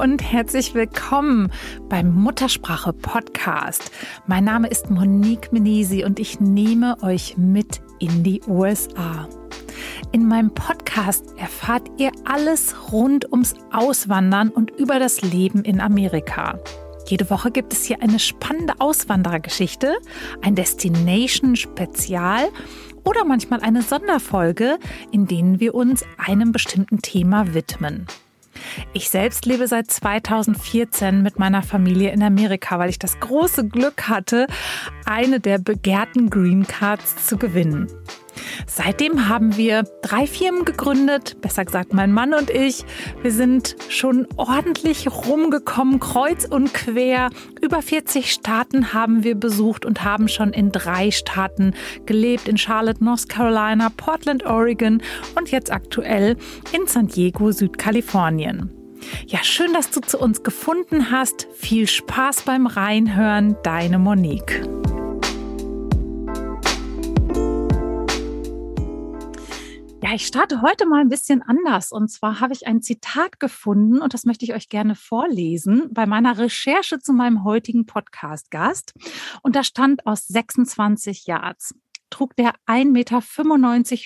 und herzlich willkommen beim Muttersprache Podcast. Mein Name ist Monique Menisi und ich nehme euch mit in die USA. In meinem Podcast erfahrt ihr alles rund ums Auswandern und über das Leben in Amerika. Jede Woche gibt es hier eine spannende Auswanderergeschichte, ein Destination-Spezial oder manchmal eine Sonderfolge, in denen wir uns einem bestimmten Thema widmen. Ich selbst lebe seit 2014 mit meiner Familie in Amerika, weil ich das große Glück hatte, eine der begehrten Green Cards zu gewinnen. Seitdem haben wir drei Firmen gegründet, besser gesagt mein Mann und ich. Wir sind schon ordentlich rumgekommen, kreuz und quer. Über 40 Staaten haben wir besucht und haben schon in drei Staaten gelebt, in Charlotte, North Carolina, Portland, Oregon und jetzt aktuell in San Diego, Südkalifornien. Ja, schön, dass du zu uns gefunden hast. Viel Spaß beim Reinhören, deine Monique. Ja, ich starte heute mal ein bisschen anders. Und zwar habe ich ein Zitat gefunden und das möchte ich euch gerne vorlesen bei meiner Recherche zu meinem heutigen Podcast-Gast. Und da stand aus 26 Yards trug der 1,95 Meter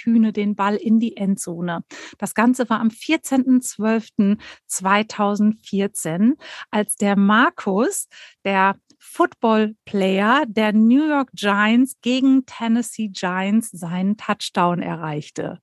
Hühne den Ball in die Endzone. Das Ganze war am 14.12.2014, als der Markus, der Football-Player der New York Giants gegen Tennessee Giants seinen Touchdown erreichte.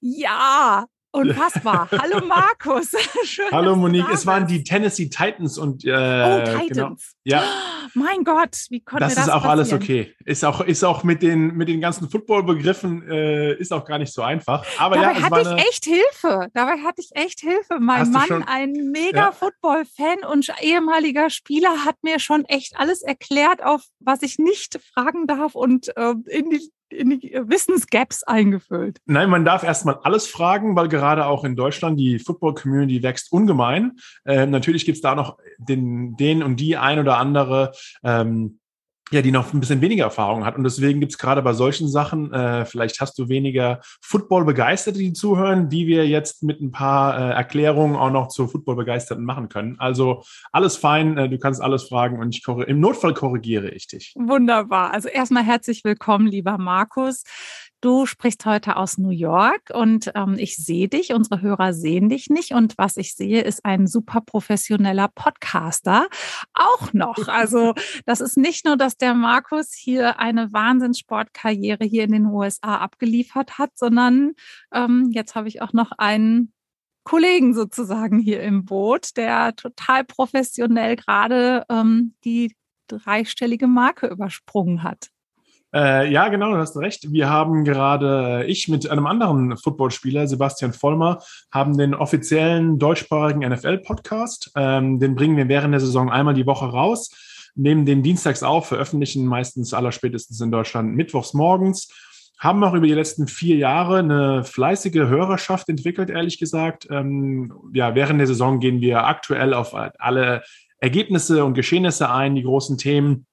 Ja, Unfassbar. Hallo Markus. Schön, Hallo Monique. Es waren die Tennessee Titans und äh, oh Titans. Genau. Ja. Mein Gott, wie konnte das? Das ist auch passieren? alles okay. Ist auch ist auch mit den mit den ganzen Football-Begriffen äh, ist auch gar nicht so einfach. Aber Dabei ja, hatte ich eine, echt Hilfe. Dabei hatte ich echt Hilfe. Mein Mann, schon- ein mega Ja. Football-Fan und ehemaliger Spieler, hat mir schon echt alles erklärt, auf was ich nicht fragen darf und äh, in die in die Wissensgaps eingefüllt. Nein, man darf erstmal alles fragen, weil gerade auch in Deutschland die Football-Community wächst ungemein. Ähm, natürlich gibt es da noch den, den und die ein oder andere, ähm, ja, die noch ein bisschen weniger Erfahrung hat. Und deswegen gibt es gerade bei solchen Sachen, äh, vielleicht hast du weniger Football-Begeisterte, die zuhören, die wir jetzt mit ein paar äh, Erklärungen auch noch zu Football-Begeisterten machen können. Also alles fein, äh, du kannst alles fragen und ich im Notfall korrigiere ich dich. Wunderbar. Also erstmal herzlich willkommen, lieber Markus. Du sprichst heute aus New York und ähm, ich sehe dich, unsere Hörer sehen dich nicht. Und was ich sehe, ist ein super professioneller Podcaster. Auch noch. Also das ist nicht nur, dass der Markus hier eine Wahnsinnssportkarriere hier in den USA abgeliefert hat, sondern ähm, jetzt habe ich auch noch einen Kollegen sozusagen hier im Boot, der total professionell gerade ähm, die dreistellige Marke übersprungen hat. Äh, ja, genau, du hast recht. Wir haben gerade, ich mit einem anderen Footballspieler, Sebastian Vollmer, haben den offiziellen deutschsprachigen NFL-Podcast. Ähm, den bringen wir während der Saison einmal die Woche raus, nehmen den dienstags auf, veröffentlichen meistens allerspätestens in Deutschland mittwochs morgens. Haben auch über die letzten vier Jahre eine fleißige Hörerschaft entwickelt, ehrlich gesagt. Ähm, ja, während der Saison gehen wir aktuell auf alle Ergebnisse und Geschehnisse ein, die großen Themen.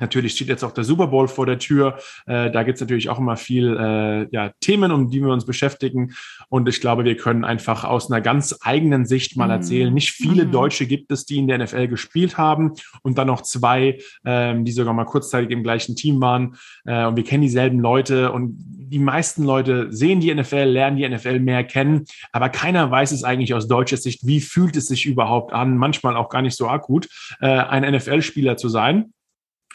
Natürlich steht jetzt auch der Super Bowl vor der Tür. Äh, da gibt's natürlich auch immer viel äh, ja, Themen, um die wir uns beschäftigen. Und ich glaube, wir können einfach aus einer ganz eigenen Sicht mal Mhm. erzählen. Nicht viele Mhm. Deutsche gibt es, die in der NFL gespielt haben und dann noch zwei, ähm, die sogar mal kurzzeitig im gleichen Team waren. Äh, und wir kennen dieselben Leute und die meisten Leute sehen die NFL, lernen die NFL mehr kennen, aber keiner weiß es eigentlich aus deutscher Sicht, wie fühlt es sich überhaupt an, manchmal auch gar nicht so akut, äh, ein NFL-Spieler zu sein.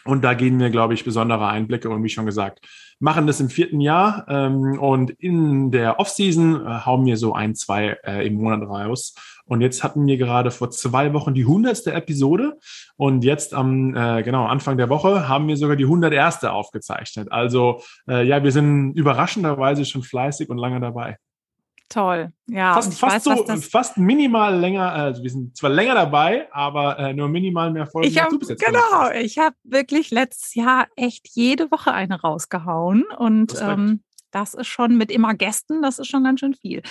Und da gehen wir, glaube ich, besondere Einblicke und wie schon gesagt, machen das im vierten Jahr ähm, und in der Offseason äh, hauen wir so ein, zwei äh, im Monat raus. Und jetzt hatten wir gerade vor zwei Wochen die hundertste Episode und jetzt am äh, genau Anfang der Woche haben wir sogar die 101. aufgezeichnet. Also äh, ja, wir sind überraschenderweise schon fleißig und lange dabei. Toll. Ja, Fast, fast, weiß, so, das fast minimal länger, also wir sind zwar länger dabei, aber äh, nur minimal mehr Folgen. ich jetzt genau, ich habe wirklich letztes Jahr echt jede Woche eine rausgehauen und ähm, das ist schon mit immer Gästen, das ist schon ganz schön viel.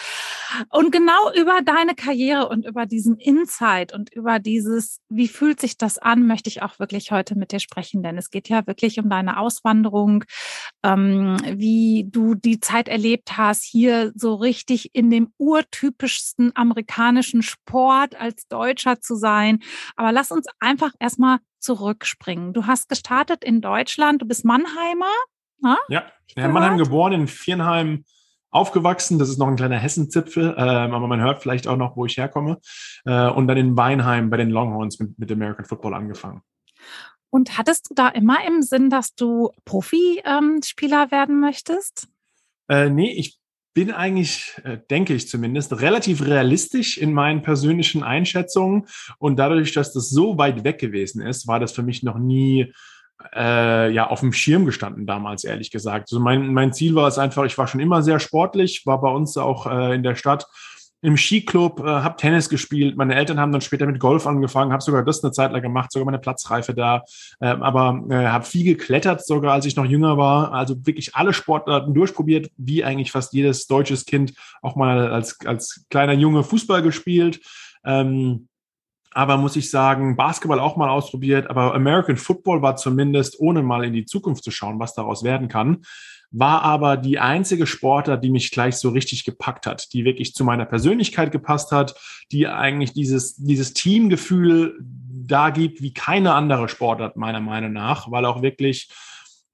Und genau über deine Karriere und über diesen Insight und über dieses, wie fühlt sich das an, möchte ich auch wirklich heute mit dir sprechen, denn es geht ja wirklich um deine Auswanderung ähm, wie du die Zeit erlebt hast, hier so richtig in dem urtypischsten amerikanischen Sport als Deutscher zu sein. Aber lass uns einfach erstmal zurückspringen. Du hast gestartet in Deutschland, du bist Mannheimer. Na? Ja, in Mannheim geboren, in Viernheim aufgewachsen. Das ist noch ein kleiner Hessenzipfel, ähm, aber man hört vielleicht auch noch, wo ich herkomme. Äh, und dann in Weinheim bei den Longhorns mit, mit American Football angefangen. Und hattest du da immer im Sinn, dass du Profispieler ähm, werden möchtest? Äh, nee, ich bin eigentlich, äh, denke ich zumindest, relativ realistisch in meinen persönlichen Einschätzungen. Und dadurch, dass das so weit weg gewesen ist, war das für mich noch nie äh, ja auf dem Schirm gestanden damals, ehrlich gesagt. Also mein, mein Ziel war es einfach, ich war schon immer sehr sportlich, war bei uns auch äh, in der Stadt im Skiclub, äh, habe Tennis gespielt. Meine Eltern haben dann später mit Golf angefangen, habe sogar das eine Zeit lang gemacht, sogar meine Platzreife da. Äh, aber äh, habe viel geklettert, sogar als ich noch jünger war. Also wirklich alle Sportarten durchprobiert, wie eigentlich fast jedes deutsches Kind auch mal als, als kleiner Junge Fußball gespielt. Ähm, aber muss ich sagen, Basketball auch mal ausprobiert, aber American Football war zumindest, ohne mal in die Zukunft zu schauen, was daraus werden kann, war aber die einzige Sportart, die mich gleich so richtig gepackt hat, die wirklich zu meiner Persönlichkeit gepasst hat, die eigentlich dieses, dieses Teamgefühl da gibt wie keine andere Sportart meiner Meinung nach, weil auch wirklich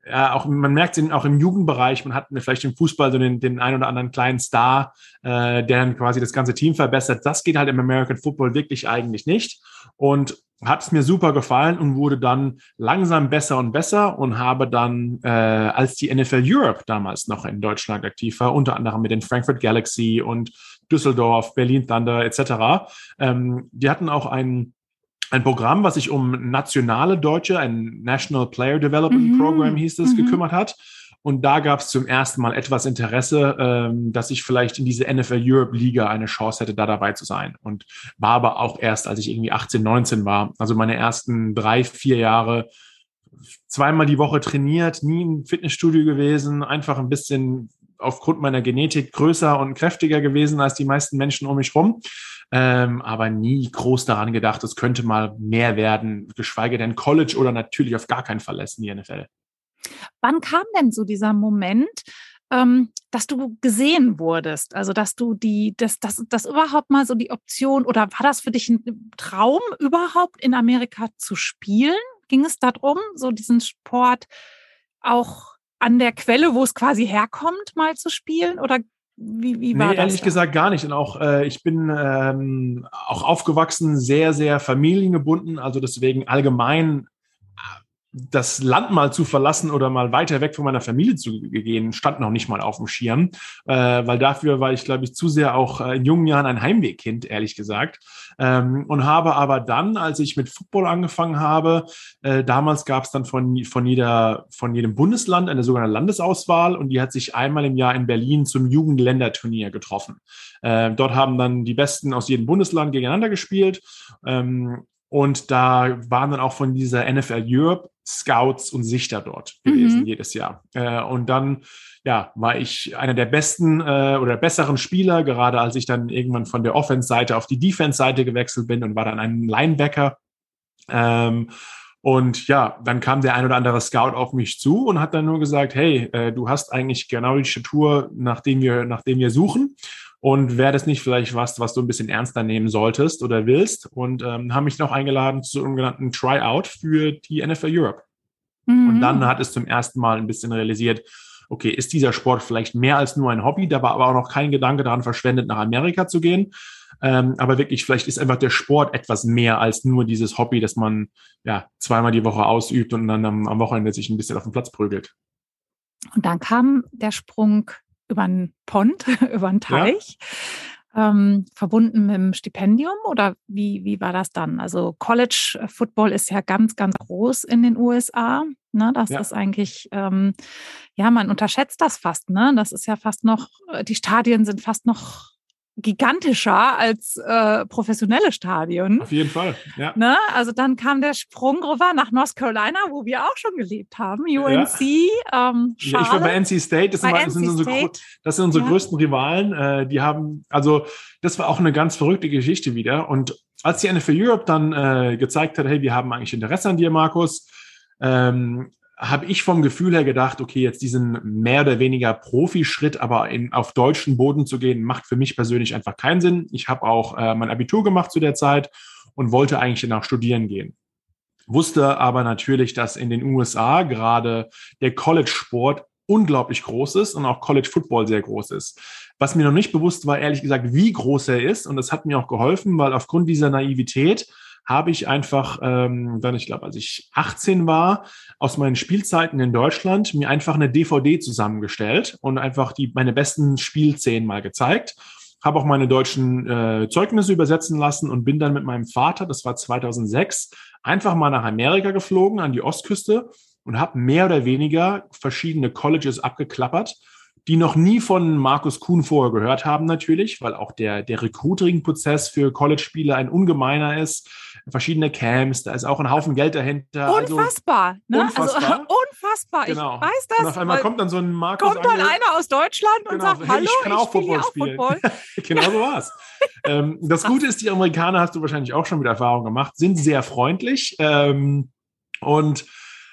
ja, auch man merkt es auch im Jugendbereich, man hat vielleicht im Fußball so den, den ein oder anderen kleinen Star, äh, der dann quasi das ganze Team verbessert. Das geht halt im American Football wirklich eigentlich nicht. Und hat es mir super gefallen und wurde dann langsam besser und besser und habe dann, äh, als die NFL Europe damals noch in Deutschland aktiv war, unter anderem mit den Frankfurt Galaxy und Düsseldorf, Berlin Thunder etc., ähm, die hatten auch einen ein Programm, was sich um nationale Deutsche, ein National Player Development mhm. Program hieß es, mhm. gekümmert hat. Und da gab es zum ersten Mal etwas Interesse, ähm, dass ich vielleicht in diese NFL Europe Liga eine Chance hätte, da dabei zu sein. Und war aber auch erst, als ich irgendwie 18, 19 war. Also meine ersten drei, vier Jahre zweimal die Woche trainiert, nie im Fitnessstudio gewesen, einfach ein bisschen aufgrund meiner Genetik größer und kräftiger gewesen als die meisten Menschen um mich rum ähm, aber nie groß daran gedacht, es könnte mal mehr werden, geschweige denn College oder natürlich auf gar keinen Fall in die NFL. Wann kam denn so dieser Moment, ähm, dass du gesehen wurdest? Also, dass du die, dass, dass, dass überhaupt mal so die Option oder war das für dich ein Traum, überhaupt in Amerika zu spielen? Ging es darum, so diesen Sport auch an der Quelle, wo es quasi herkommt, mal zu spielen? Oder wie, wie war nee, das? Ehrlich da? gesagt gar nicht. Und auch äh, ich bin ähm, auch aufgewachsen, sehr, sehr familiengebunden. Also deswegen allgemein das Land mal zu verlassen oder mal weiter weg von meiner Familie zu gehen, stand noch nicht mal auf dem Schirm, äh, weil dafür war ich, glaube ich, zu sehr auch äh, in jungen Jahren ein Heimwegkind, ehrlich gesagt. Ähm, und habe aber dann, als ich mit Football angefangen habe, äh, damals gab es dann von, von, jeder, von jedem Bundesland eine sogenannte Landesauswahl und die hat sich einmal im Jahr in Berlin zum Jugendländerturnier getroffen. Äh, dort haben dann die Besten aus jedem Bundesland gegeneinander gespielt. Ähm, und da waren dann auch von dieser NFL Europe Scouts und Sichter dort gewesen mhm. jedes Jahr. Äh, und dann ja, war ich einer der besten äh, oder besseren Spieler, gerade als ich dann irgendwann von der Offense-Seite auf die Defense-Seite gewechselt bin und war dann ein Linebacker. Ähm, und ja, dann kam der ein oder andere Scout auf mich zu und hat dann nur gesagt, hey, äh, du hast eigentlich genau die Statur, nach dem wir, nach dem wir suchen. Und wäre das nicht vielleicht was, was du ein bisschen ernster nehmen solltest oder willst? Und ähm, haben mich noch eingeladen zu einem genannten Tryout für die NFL Europe. Mhm. Und dann hat es zum ersten Mal ein bisschen realisiert, okay, ist dieser Sport vielleicht mehr als nur ein Hobby? Da war aber auch noch kein Gedanke daran verschwendet, nach Amerika zu gehen. Ähm, aber wirklich, vielleicht ist einfach der Sport etwas mehr als nur dieses Hobby, das man ja zweimal die Woche ausübt und dann am, am Wochenende sich ein bisschen auf den Platz prügelt. Und dann kam der Sprung über einen Pond, über einen Teich. Ja. Ähm, verbunden mit dem Stipendium oder wie, wie war das dann? Also College Football ist ja ganz, ganz groß in den USA. Ne? Das ja. ist eigentlich, ähm, ja, man unterschätzt das fast. Ne? Das ist ja fast noch, die Stadien sind fast noch gigantischer als äh, professionelle Stadien. Auf jeden Fall, ja. Ne? Also dann kam der Sprung rüber nach North Carolina, wo wir auch schon gelebt haben. UNC, ja. ähm, ja, ich war bei NC State. Das, sind, das sind, unsere, das sind unsere ja. größten Rivalen. Äh, die haben, also das war auch eine ganz verrückte Geschichte wieder. Und als die NFL Europe dann äh, gezeigt hat, hey, wir haben eigentlich Interesse an dir, Markus, ähm, habe ich vom Gefühl her gedacht, okay, jetzt diesen mehr oder weniger Profischritt, aber in, auf deutschen Boden zu gehen, macht für mich persönlich einfach keinen Sinn. Ich habe auch äh, mein Abitur gemacht zu der Zeit und wollte eigentlich nach studieren gehen. Wusste aber natürlich, dass in den USA gerade der College-Sport unglaublich groß ist und auch College Football sehr groß ist. Was mir noch nicht bewusst war, ehrlich gesagt, wie groß er ist. Und das hat mir auch geholfen, weil aufgrund dieser Naivität habe ich einfach ähm, dann, ich glaube, als ich 18 war, aus meinen Spielzeiten in Deutschland mir einfach eine DVD zusammengestellt und einfach die meine besten Spielszenen mal gezeigt. Habe auch meine deutschen äh, Zeugnisse übersetzen lassen und bin dann mit meinem Vater, das war 2006, einfach mal nach Amerika geflogen, an die Ostküste und habe mehr oder weniger verschiedene Colleges abgeklappert die noch nie von Markus Kuhn vorher gehört haben, natürlich, weil auch der, der Recruiting-Prozess für College-Spieler ein ungemeiner ist. Verschiedene Camps, da ist auch ein Haufen Geld dahinter. Also unfassbar, also, ne? Unfassbar. Also, unfassbar. Genau. Ich weiß das. Und auf einmal kommt dann so ein Markus. Kommt dann einer aus Deutschland genau. und sagt, hallo, ich kann auch Football spielen. Football. genau so war's. ähm, das Gute ist, die Amerikaner, hast du wahrscheinlich auch schon mit Erfahrung gemacht, sind sehr freundlich. Ähm, und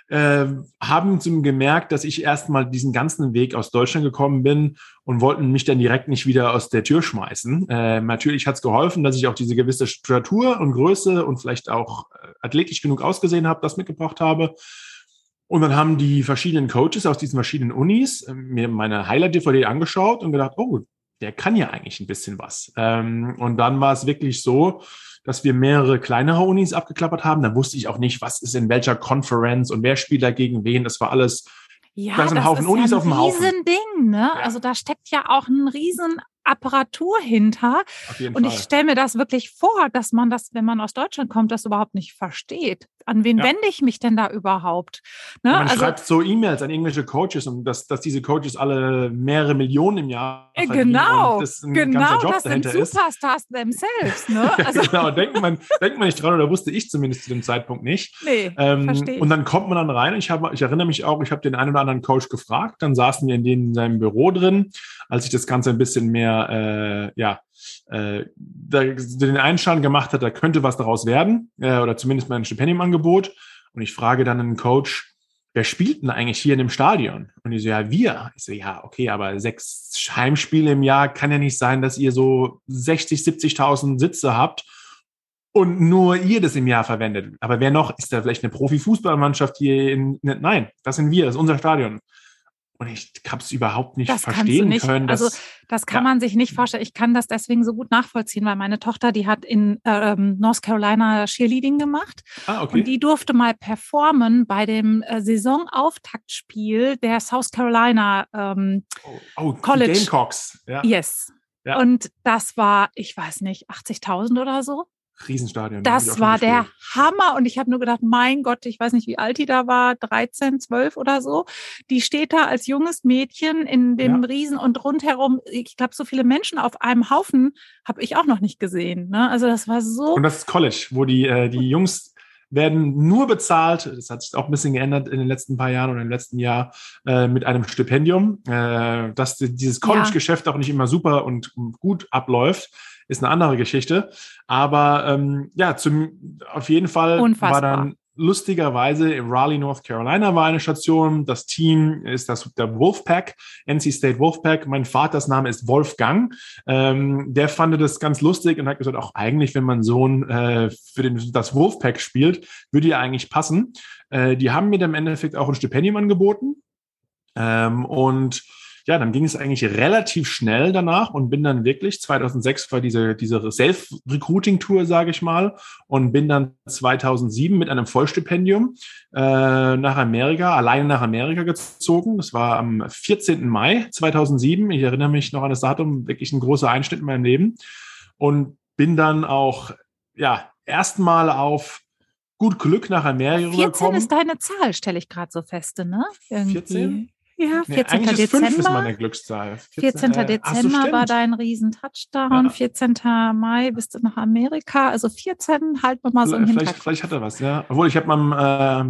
äh, haben zum gemerkt, dass ich erstmal diesen ganzen Weg aus Deutschland gekommen bin und wollten mich dann direkt nicht wieder aus der Tür schmeißen. Äh, natürlich hat es geholfen, dass ich auch diese gewisse Statur und Größe und vielleicht auch äh, athletisch genug ausgesehen habe, das mitgebracht habe. Und dann haben die verschiedenen Coaches aus diesen verschiedenen Unis äh, mir meine Highlight-DVD angeschaut und gedacht, oh, der kann ja eigentlich ein bisschen was. Ähm, und dann war es wirklich so, dass wir mehrere kleinere Unis abgeklappert haben. Da wusste ich auch nicht, was ist in welcher Conference und wer spielt da gegen wen. Das war alles ja, da sind ein Haufen Unis ja ein auf dem Haufen. Riesending, ne? Ja. Also da steckt ja auch ein riesen Apparatur hinter. Und Fall. ich stelle mir das wirklich vor, dass man das, wenn man aus Deutschland kommt, das überhaupt nicht versteht. An wen ja. wende ich mich denn da überhaupt? Ne? Man also, schreibt so E-Mails an irgendwelche Coaches und dass, dass diese Coaches alle mehrere Millionen im Jahr äh, Genau, das genau, das sind Superstars ist. themselves. Ne? Also genau, denkt man, denkt man nicht dran oder wusste ich zumindest zu dem Zeitpunkt nicht. Nee, ähm, und dann kommt man dann rein. Ich, hab, ich erinnere mich auch, ich habe den einen oder anderen Coach gefragt, dann saßen wir in, den, in seinem Büro drin, als ich das Ganze ein bisschen mehr äh, ja, äh, den Einstand gemacht hat, da könnte was daraus werden äh, oder zumindest mal ein Stipendiumangebot. Und ich frage dann einen Coach, wer spielt denn eigentlich hier in dem Stadion? Und ich so, ja, wir. Ich so, ja, okay, aber sechs Heimspiele im Jahr kann ja nicht sein, dass ihr so 60, 70.000 Sitze habt und nur ihr das im Jahr verwendet. Aber wer noch? Ist da vielleicht eine Profifußballmannschaft hier in, nein, das sind wir, das ist unser Stadion. Und ich habe es überhaupt nicht das verstehen nicht. können. Dass, also das kann ja. man sich nicht vorstellen. Ich kann das deswegen so gut nachvollziehen, weil meine Tochter, die hat in ähm, North Carolina Cheerleading gemacht. Ah, okay. Und die durfte mal performen bei dem äh, Saisonauftaktspiel der South Carolina ähm, oh, oh, College. Gamecocks. Ja. Yes. Ja. Und das war, ich weiß nicht, 80.000 oder so. Riesenstadion. Das war der Hammer. Und ich habe nur gedacht, mein Gott, ich weiß nicht, wie alt die da war, 13, 12 oder so. Die steht da als junges Mädchen in dem ja. Riesen und rundherum, ich glaube, so viele Menschen auf einem Haufen habe ich auch noch nicht gesehen. Ne? Also das war so. Und das ist College, wo die, äh, die Jungs werden nur bezahlt, das hat sich auch ein bisschen geändert in den letzten paar Jahren oder im letzten Jahr, äh, mit einem Stipendium, äh, dass dieses College-Geschäft ja. auch nicht immer super und gut abläuft ist eine andere Geschichte. Aber ähm, ja, zum, auf jeden Fall Unfassbar. war dann lustigerweise in Raleigh, North Carolina war eine Station. Das Team ist das der Wolfpack, NC State Wolfpack. Mein Vaters Name ist Wolfgang. Ähm, der fand das ganz lustig und hat gesagt, auch eigentlich, wenn mein Sohn äh, für den, das Wolfpack spielt, würde ja eigentlich passen. Äh, die haben mir dann im Endeffekt auch ein Stipendium angeboten. Ähm, und ja, dann ging es eigentlich relativ schnell danach und bin dann wirklich, 2006 war diese, diese Self-Recruiting-Tour, sage ich mal, und bin dann 2007 mit einem Vollstipendium äh, nach Amerika, alleine nach Amerika gezogen. Das war am 14. Mai 2007. Ich erinnere mich noch an das Datum, wirklich ein großer Einschnitt in meinem Leben. Und bin dann auch, ja, erstmal auf gut Glück nach Amerika 14 gekommen. ist deine Zahl, stelle ich gerade so feste, ne? Irgendwie. 14? Ja, 14. Nee, Dezember. Ist meine Glückszahl. 14. 14. Äh, Dezember so, war dein Riesen-Touchdown. Ja. 14. Mai bist du nach Amerika. Also 14 halt nochmal so im Hintergrund. Vielleicht, vielleicht hat er was, ja. Obwohl, ich habe am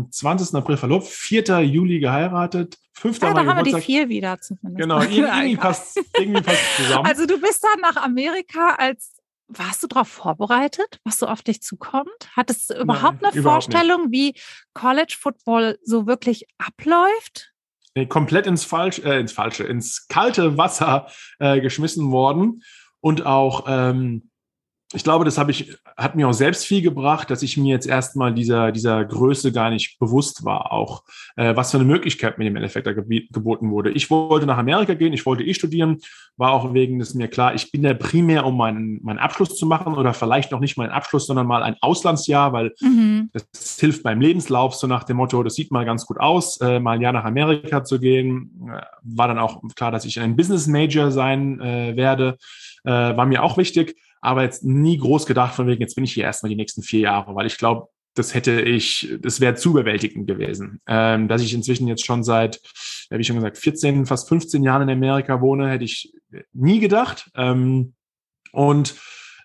äh, 20. April verlobt, 4. Juli geheiratet, 5. Ja, Mai da haben wir die vier wieder zumindest. Genau, irgendwie passt, irgendwie passt zusammen. Also du bist dann nach Amerika als warst du darauf vorbereitet, was so auf dich zukommt? Hattest du überhaupt Nein, eine überhaupt Vorstellung, nicht. wie College Football so wirklich abläuft? Nee, komplett ins, Falsch, äh, ins falsche, ins kalte Wasser äh, geschmissen worden. Und auch ähm, ich glaube, das habe ich, hat mir auch selbst viel gebracht, dass ich mir jetzt erstmal dieser, dieser Größe gar nicht bewusst war, auch äh, was für eine Möglichkeit mir im Endeffekt da geboten wurde. Ich wollte nach Amerika gehen, ich wollte eh studieren, war auch wegen des mir klar, ich bin da primär, um meinen, meinen Abschluss zu machen oder vielleicht noch nicht meinen Abschluss, sondern mal ein Auslandsjahr, weil mhm. das hilft beim Lebenslauf, so nach dem Motto, das sieht mal ganz gut aus, äh, mal ein Jahr nach Amerika zu gehen. Äh, war dann auch klar, dass ich ein Business Major sein äh, werde, äh, war mir auch wichtig aber jetzt nie groß gedacht von wegen, jetzt bin ich hier erstmal die nächsten vier Jahre, weil ich glaube, das hätte ich, das wäre zu überwältigend gewesen. Ähm, dass ich inzwischen jetzt schon seit, wie schon gesagt, 14, fast 15 Jahren in Amerika wohne, hätte ich nie gedacht. Ähm, und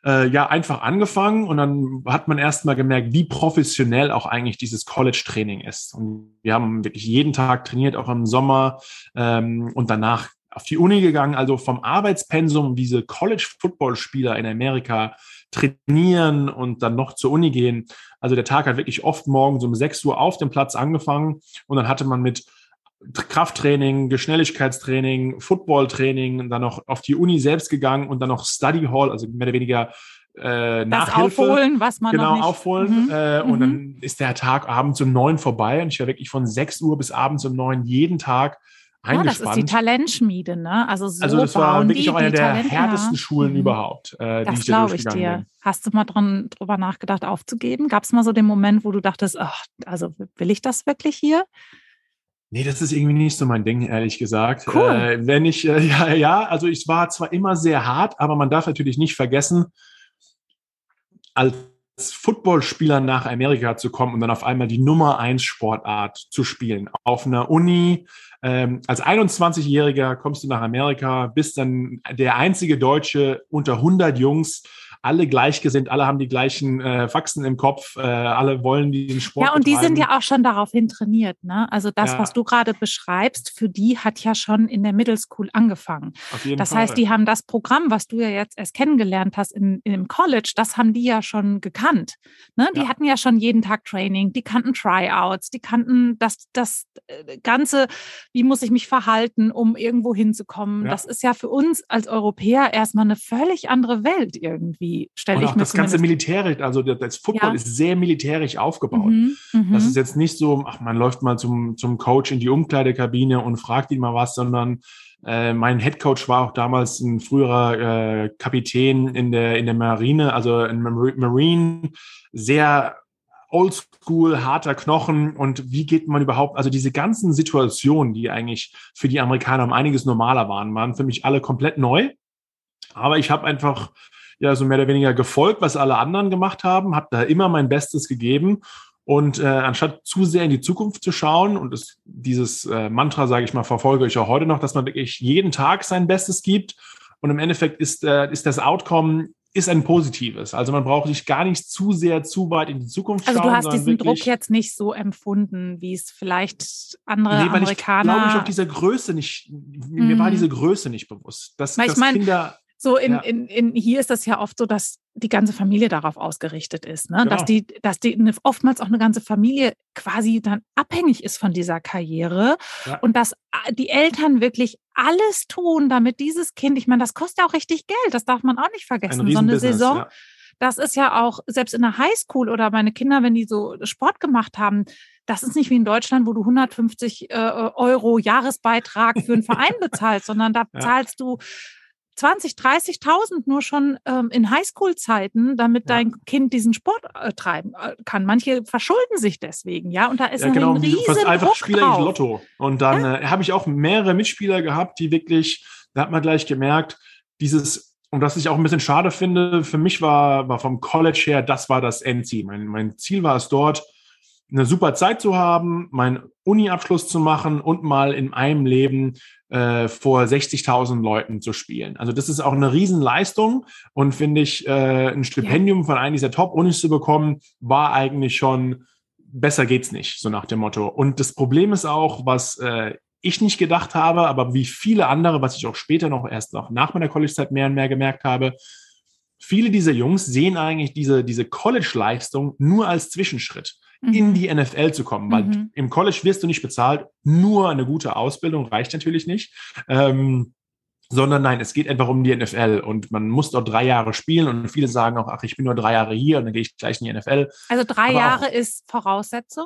äh, ja, einfach angefangen und dann hat man erstmal gemerkt, wie professionell auch eigentlich dieses College-Training ist. Und wir haben wirklich jeden Tag trainiert, auch im Sommer ähm, und danach auf die Uni gegangen, also vom Arbeitspensum, wie diese College-Football-Spieler in Amerika trainieren und dann noch zur Uni gehen. Also der Tag hat wirklich oft morgens um 6 Uhr auf dem Platz angefangen und dann hatte man mit Krafttraining, Geschnelligkeitstraining, Footballtraining, dann noch auf die Uni selbst gegangen und dann noch Study Hall, also mehr oder weniger äh, Nachhilfe. aufholen, was man genau noch nicht... aufholen. Mhm. Äh, und mhm. dann ist der Tag abends um neun vorbei und ich war wirklich von 6 Uhr bis abends um neun jeden Tag ja, das ist die Talentschmiede, ne? Also so Also das war wirklich auch eine der Talente härtesten Schulen mhm. überhaupt, äh, das glaube ich dir. Bin. Hast du mal dran, drüber nachgedacht, aufzugeben? Gab es mal so den Moment, wo du dachtest, ach, also will ich das wirklich hier? Nee, das ist irgendwie nicht so mein Ding, ehrlich gesagt. Cool. Äh, wenn ich, äh, ja, ja, also ich war zwar immer sehr hart, aber man darf natürlich nicht vergessen, als Footballspieler nach Amerika zu kommen und dann auf einmal die Nummer eins Sportart zu spielen. Auf einer Uni, ähm, als 21-Jähriger kommst du nach Amerika, bist dann der einzige Deutsche unter 100 Jungs, alle gleichgesinnt, alle haben die gleichen äh, Faxen im Kopf, äh, alle wollen den Sport. Ja, und betreiben. die sind ja auch schon darauf hin trainiert. Ne? Also das, ja. was du gerade beschreibst, für die hat ja schon in der Middle School angefangen. Das Fall. heißt, die haben das Programm, was du ja jetzt erst kennengelernt hast in, dem College, das haben die ja schon gekannt. Ne? Die ja. hatten ja schon jeden Tag Training, die kannten Tryouts, die kannten das, das äh, Ganze, wie muss ich mich verhalten, um irgendwo hinzukommen. Ja. Das ist ja für uns als Europäer erstmal eine völlig andere Welt irgendwie stelle ich mir das ganze militärisch, also das Football ja. ist sehr militärisch aufgebaut. Mhm, das ist mhm. jetzt nicht so, ach, man läuft mal zum, zum Coach in die Umkleidekabine und fragt ihn mal was, sondern äh, mein Head Coach war auch damals ein früherer äh, Kapitän in der, in der Marine, also ein Marine, sehr oldschool, harter Knochen und wie geht man überhaupt, also diese ganzen Situationen, die eigentlich für die Amerikaner um einiges normaler waren, waren für mich alle komplett neu. Aber ich habe einfach ja so mehr oder weniger gefolgt, was alle anderen gemacht haben, habe da immer mein Bestes gegeben. Und äh, anstatt zu sehr in die Zukunft zu schauen, und das, dieses äh, Mantra, sage ich mal, verfolge ich auch heute noch, dass man wirklich jeden Tag sein Bestes gibt. Und im Endeffekt ist, äh, ist das Outcome ist ein positives. Also man braucht sich gar nicht zu sehr zu weit in die Zukunft schauen. Also du hast diesen Druck jetzt nicht so empfunden, wie es vielleicht andere nee, weil Amerikaner. Ich glaube ich auf dieser Größe nicht. Mhm. Mir war mhm. diese Größe nicht bewusst. Dass, dass ich mein, Kinder so in, ja. in, in, hier ist das ja oft so, dass die ganze Familie darauf ausgerichtet ist, ne? Genau. dass die, dass die eine, oftmals auch eine ganze Familie quasi dann abhängig ist von dieser Karriere ja. und dass die Eltern wirklich alles tun, damit dieses Kind, ich meine, das kostet ja auch richtig Geld, das darf man auch nicht vergessen. Ein so eine Saison, ja. das ist ja auch selbst in der Highschool oder meine Kinder, wenn die so Sport gemacht haben, das ist nicht wie in Deutschland, wo du 150 äh, Euro Jahresbeitrag für einen Verein bezahlst, sondern da zahlst du 20, 30.000 nur schon ähm, in Highschool-Zeiten, damit ja. dein Kind diesen Sport äh, treiben äh, kann. Manche verschulden sich deswegen, ja, und da ist ja, genau, ein riesen fast einfach Druck Spieler drauf. Lotto. Und dann ja? äh, habe ich auch mehrere Mitspieler gehabt, die wirklich, da hat man gleich gemerkt, dieses, und was ich auch ein bisschen schade finde, für mich war, war vom College her, das war das Endziel. Mein, mein Ziel war es dort, eine super Zeit zu haben, meinen Uni-Abschluss zu machen und mal in einem Leben äh, vor 60.000 Leuten zu spielen. Also das ist auch eine Riesenleistung und finde ich, äh, ein Stipendium von einem dieser Top-Unis zu bekommen, war eigentlich schon besser geht's nicht, so nach dem Motto. Und das Problem ist auch, was äh, ich nicht gedacht habe, aber wie viele andere, was ich auch später noch erst noch nach meiner College-Zeit mehr und mehr gemerkt habe, viele dieser Jungs sehen eigentlich diese, diese College-Leistung nur als Zwischenschritt mhm. in die NFL zu kommen, weil mhm. im College wirst du nicht bezahlt, nur eine gute Ausbildung reicht natürlich nicht. Ähm, sondern nein, es geht einfach um die NFL und man muss dort drei Jahre spielen und viele sagen auch, ach, ich bin nur drei Jahre hier und dann gehe ich gleich in die NFL. Also drei Aber Jahre auch, ist Voraussetzung?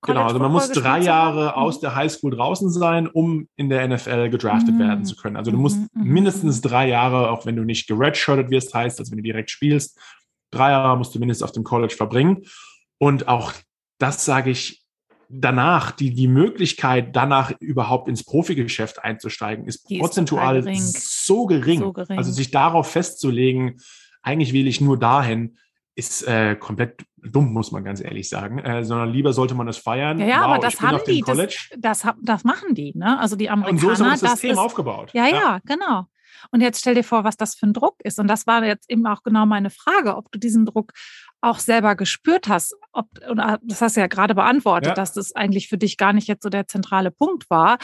College genau, also man muss drei Jahre mhm. aus der Highschool draußen sein, um in der NFL gedraftet mhm. werden zu können. Also du musst mhm. mhm mindestens mhm. drei Jahre, auch wenn du nicht geredshirtet wirst, heißt, als wenn du direkt spielst, drei Jahre musst du mindestens auf dem College verbringen. Und auch das sage ich danach, die, die Möglichkeit, danach überhaupt ins Profigeschäft einzusteigen, ist die prozentual ist gering. So, gering. so gering. Also sich darauf festzulegen, eigentlich will ich nur dahin, ist äh, komplett dumm, muss man ganz ehrlich sagen. Äh, sondern lieber sollte man es feiern. Ja, ja wow, aber das haben die. Das, das, das, machen die, ne? Also die Amerikaner. Und so ist das System das ist, aufgebaut. Ja, ja, ja, genau. Und jetzt stell dir vor, was das für ein Druck ist. Und das war jetzt eben auch genau meine Frage, ob du diesen Druck auch selber gespürt hast. Ob, und ah, das hast du ja gerade beantwortet, ja. dass das eigentlich für dich gar nicht jetzt so der zentrale Punkt war.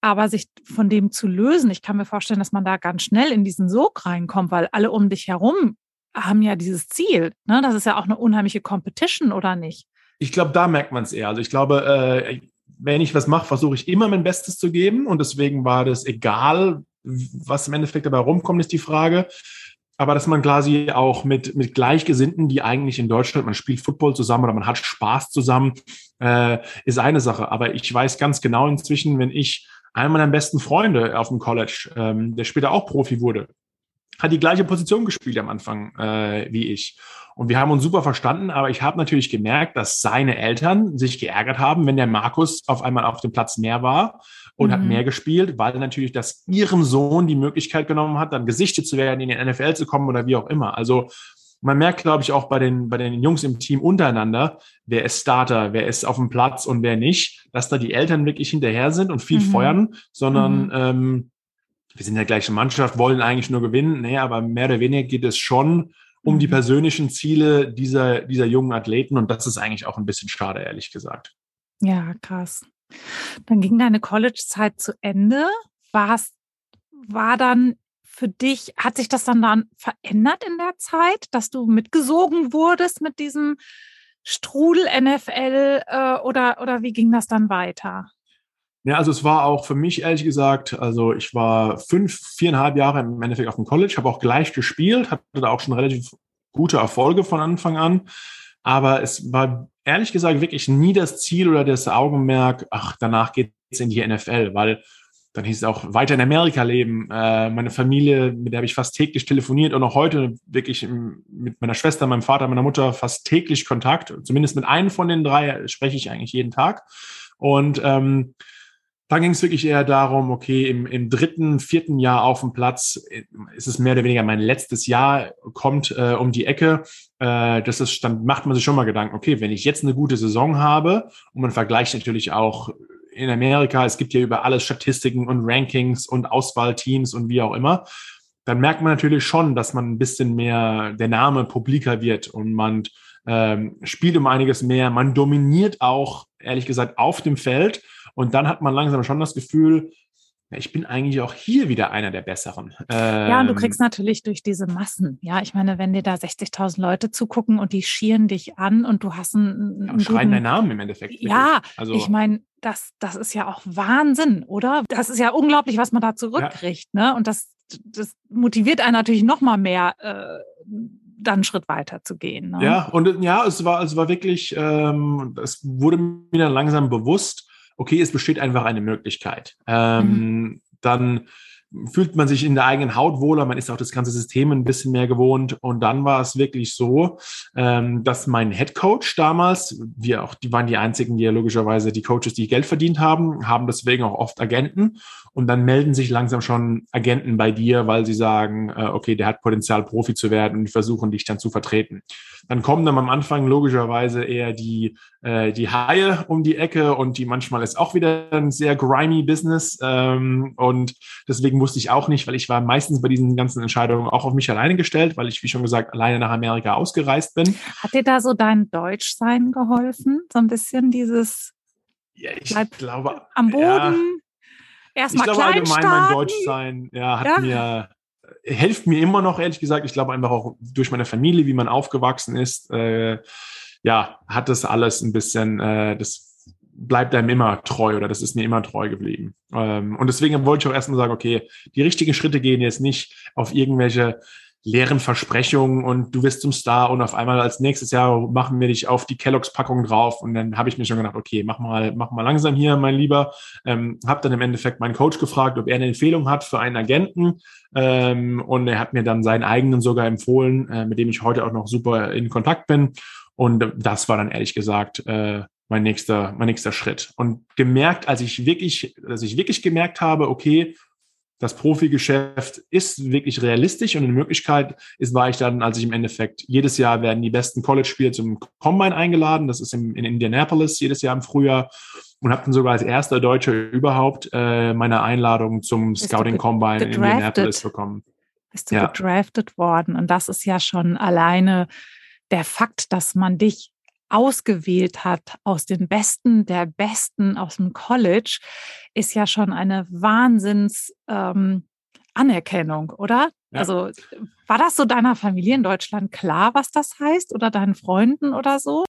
Aber sich von dem zu lösen, ich kann mir vorstellen, dass man da ganz schnell in diesen Sog reinkommt, weil alle um dich herum haben ja dieses Ziel. Ne? Das ist ja auch eine unheimliche Competition, oder nicht? Ich glaube, da merkt man es eher. Also ich glaube, äh, wenn ich was mache, versuche ich immer mein Bestes zu geben. Und deswegen war das egal, was im Endeffekt dabei rumkommt, ist die Frage. Aber dass man quasi auch mit, mit Gleichgesinnten, die eigentlich in Deutschland, man spielt Football zusammen oder man hat Spaß zusammen, äh, ist eine Sache. Aber ich weiß ganz genau inzwischen, wenn ich einen meiner besten Freunde auf dem College, ähm, der später auch Profi wurde, hat die gleiche Position gespielt am Anfang äh, wie ich. Und wir haben uns super verstanden, aber ich habe natürlich gemerkt, dass seine Eltern sich geärgert haben, wenn der Markus auf einmal auf dem Platz mehr war und mhm. hat mehr gespielt, weil natürlich das ihrem Sohn die Möglichkeit genommen hat, dann gesichtet zu werden, in den NFL zu kommen oder wie auch immer. Also man merkt, glaube ich, auch bei den, bei den Jungs im Team untereinander, wer ist Starter, wer ist auf dem Platz und wer nicht, dass da die Eltern wirklich hinterher sind und viel mhm. feuern, sondern mhm. ähm, wir sind ja gleiche Mannschaft, wollen eigentlich nur gewinnen. Nee, aber mehr oder weniger geht es schon um die mhm. persönlichen Ziele dieser, dieser jungen Athleten. Und das ist eigentlich auch ein bisschen schade, ehrlich gesagt. Ja, krass. Dann ging deine College-Zeit zu Ende. War's, war dann für dich, hat sich das dann dann verändert in der Zeit, dass du mitgesogen wurdest mit diesem Strudel NFL äh, oder, oder wie ging das dann weiter? Ja, also es war auch für mich ehrlich gesagt, also ich war fünf, viereinhalb Jahre im Endeffekt auf dem College, habe auch gleich gespielt, hatte da auch schon relativ gute Erfolge von Anfang an. Aber es war ehrlich gesagt wirklich nie das Ziel oder das Augenmerk, ach, danach geht es in die NFL, weil dann hieß es auch weiter in Amerika leben. Äh, meine Familie, mit der habe ich fast täglich telefoniert und auch heute wirklich mit meiner Schwester, meinem Vater, meiner Mutter fast täglich Kontakt. Zumindest mit einem von den drei spreche ich eigentlich jeden Tag. Und ähm, dann ging es wirklich eher darum, okay, im, im dritten, vierten Jahr auf dem Platz äh, ist es mehr oder weniger mein letztes Jahr, kommt äh, um die Ecke. Äh, das ist, dann macht man sich schon mal Gedanken, okay, wenn ich jetzt eine gute Saison habe und man vergleicht natürlich auch in Amerika, es gibt ja über alles Statistiken und Rankings und Auswahlteams und wie auch immer, dann merkt man natürlich schon, dass man ein bisschen mehr der Name publiker wird und man ähm, spielt um einiges mehr, man dominiert auch, ehrlich gesagt, auf dem Feld und dann hat man langsam schon das Gefühl, ja, ich bin eigentlich auch hier wieder einer der Besseren. Ähm, ja, und du kriegst natürlich durch diese Massen. Ja, ich meine, wenn dir da 60.000 Leute zugucken und die schieren dich an und du hast einen. einen schreien deinen Namen im Endeffekt. Ja, also, ich meine, das, das ist ja auch Wahnsinn, oder? Das ist ja unglaublich, was man da zurückkriegt. Ja. Ne? Und das, das motiviert einen natürlich noch mal mehr. Äh, dann einen Schritt weiter zu gehen. Ne? Ja, und ja, es war, es war wirklich, ähm, es wurde mir dann langsam bewusst, okay, es besteht einfach eine Möglichkeit. Ähm, mhm. Dann fühlt man sich in der eigenen Haut wohler, man ist auch das ganze System ein bisschen mehr gewohnt. Und dann war es wirklich so, ähm, dass mein Head Coach damals, wir auch, die waren die einzigen, die ja logischerweise die Coaches, die Geld verdient haben, haben deswegen auch oft Agenten. Und dann melden sich langsam schon Agenten bei dir, weil sie sagen, äh, okay, der hat Potenzial, Profi zu werden und versuchen dich dann zu vertreten. Dann kommen dann am Anfang logischerweise eher die, äh, die Haie um die Ecke und die manchmal ist auch wieder ein sehr grimy Business. Ähm, und deswegen wusste ich auch nicht, weil ich war meistens bei diesen ganzen Entscheidungen auch auf mich alleine gestellt, weil ich, wie schon gesagt, alleine nach Amerika ausgereist bin. Hat dir da so dein Deutschsein geholfen? So ein bisschen dieses ja, ich glaube am Boden. Ja, Erstmal Ich glaube allgemein mein Deutschsein ja, hat ja. mir hilft mir immer noch, ehrlich gesagt. Ich glaube einfach auch durch meine Familie, wie man aufgewachsen ist, äh, ja, hat das alles ein bisschen, äh, das bleibt einem immer treu oder das ist mir immer treu geblieben. Ähm, und deswegen wollte ich auch erstmal sagen, okay, die richtigen Schritte gehen jetzt nicht auf irgendwelche leeren Versprechungen und du wirst zum Star und auf einmal als nächstes Jahr machen wir dich auf die Kelloggs Packung drauf und dann habe ich mir schon gedacht, okay, mach mal, mach mal langsam hier, mein Lieber. Ähm, habe dann im Endeffekt meinen Coach gefragt, ob er eine Empfehlung hat für einen Agenten ähm, und er hat mir dann seinen eigenen sogar empfohlen, äh, mit dem ich heute auch noch super in Kontakt bin und das war dann ehrlich gesagt äh, mein nächster, mein nächster Schritt. Und gemerkt, als ich wirklich, als ich wirklich gemerkt habe, okay, das Profigeschäft ist wirklich realistisch und eine Möglichkeit ist, war ich dann, als ich im Endeffekt jedes Jahr werden die besten College-Spieler zum Combine eingeladen. Das ist in, in Indianapolis jedes Jahr im Frühjahr und habe dann sogar als erster Deutscher überhaupt äh, meine Einladung zum Scouting Combine in Indianapolis bekommen. Bist du ja. gedraftet worden und das ist ja schon alleine der Fakt, dass man dich ausgewählt hat aus den Besten der Besten aus dem College, ist ja schon eine Wahnsinns ähm, Anerkennung, oder? Ja. Also war das so deiner Familie in Deutschland klar, was das heißt oder deinen Freunden oder so?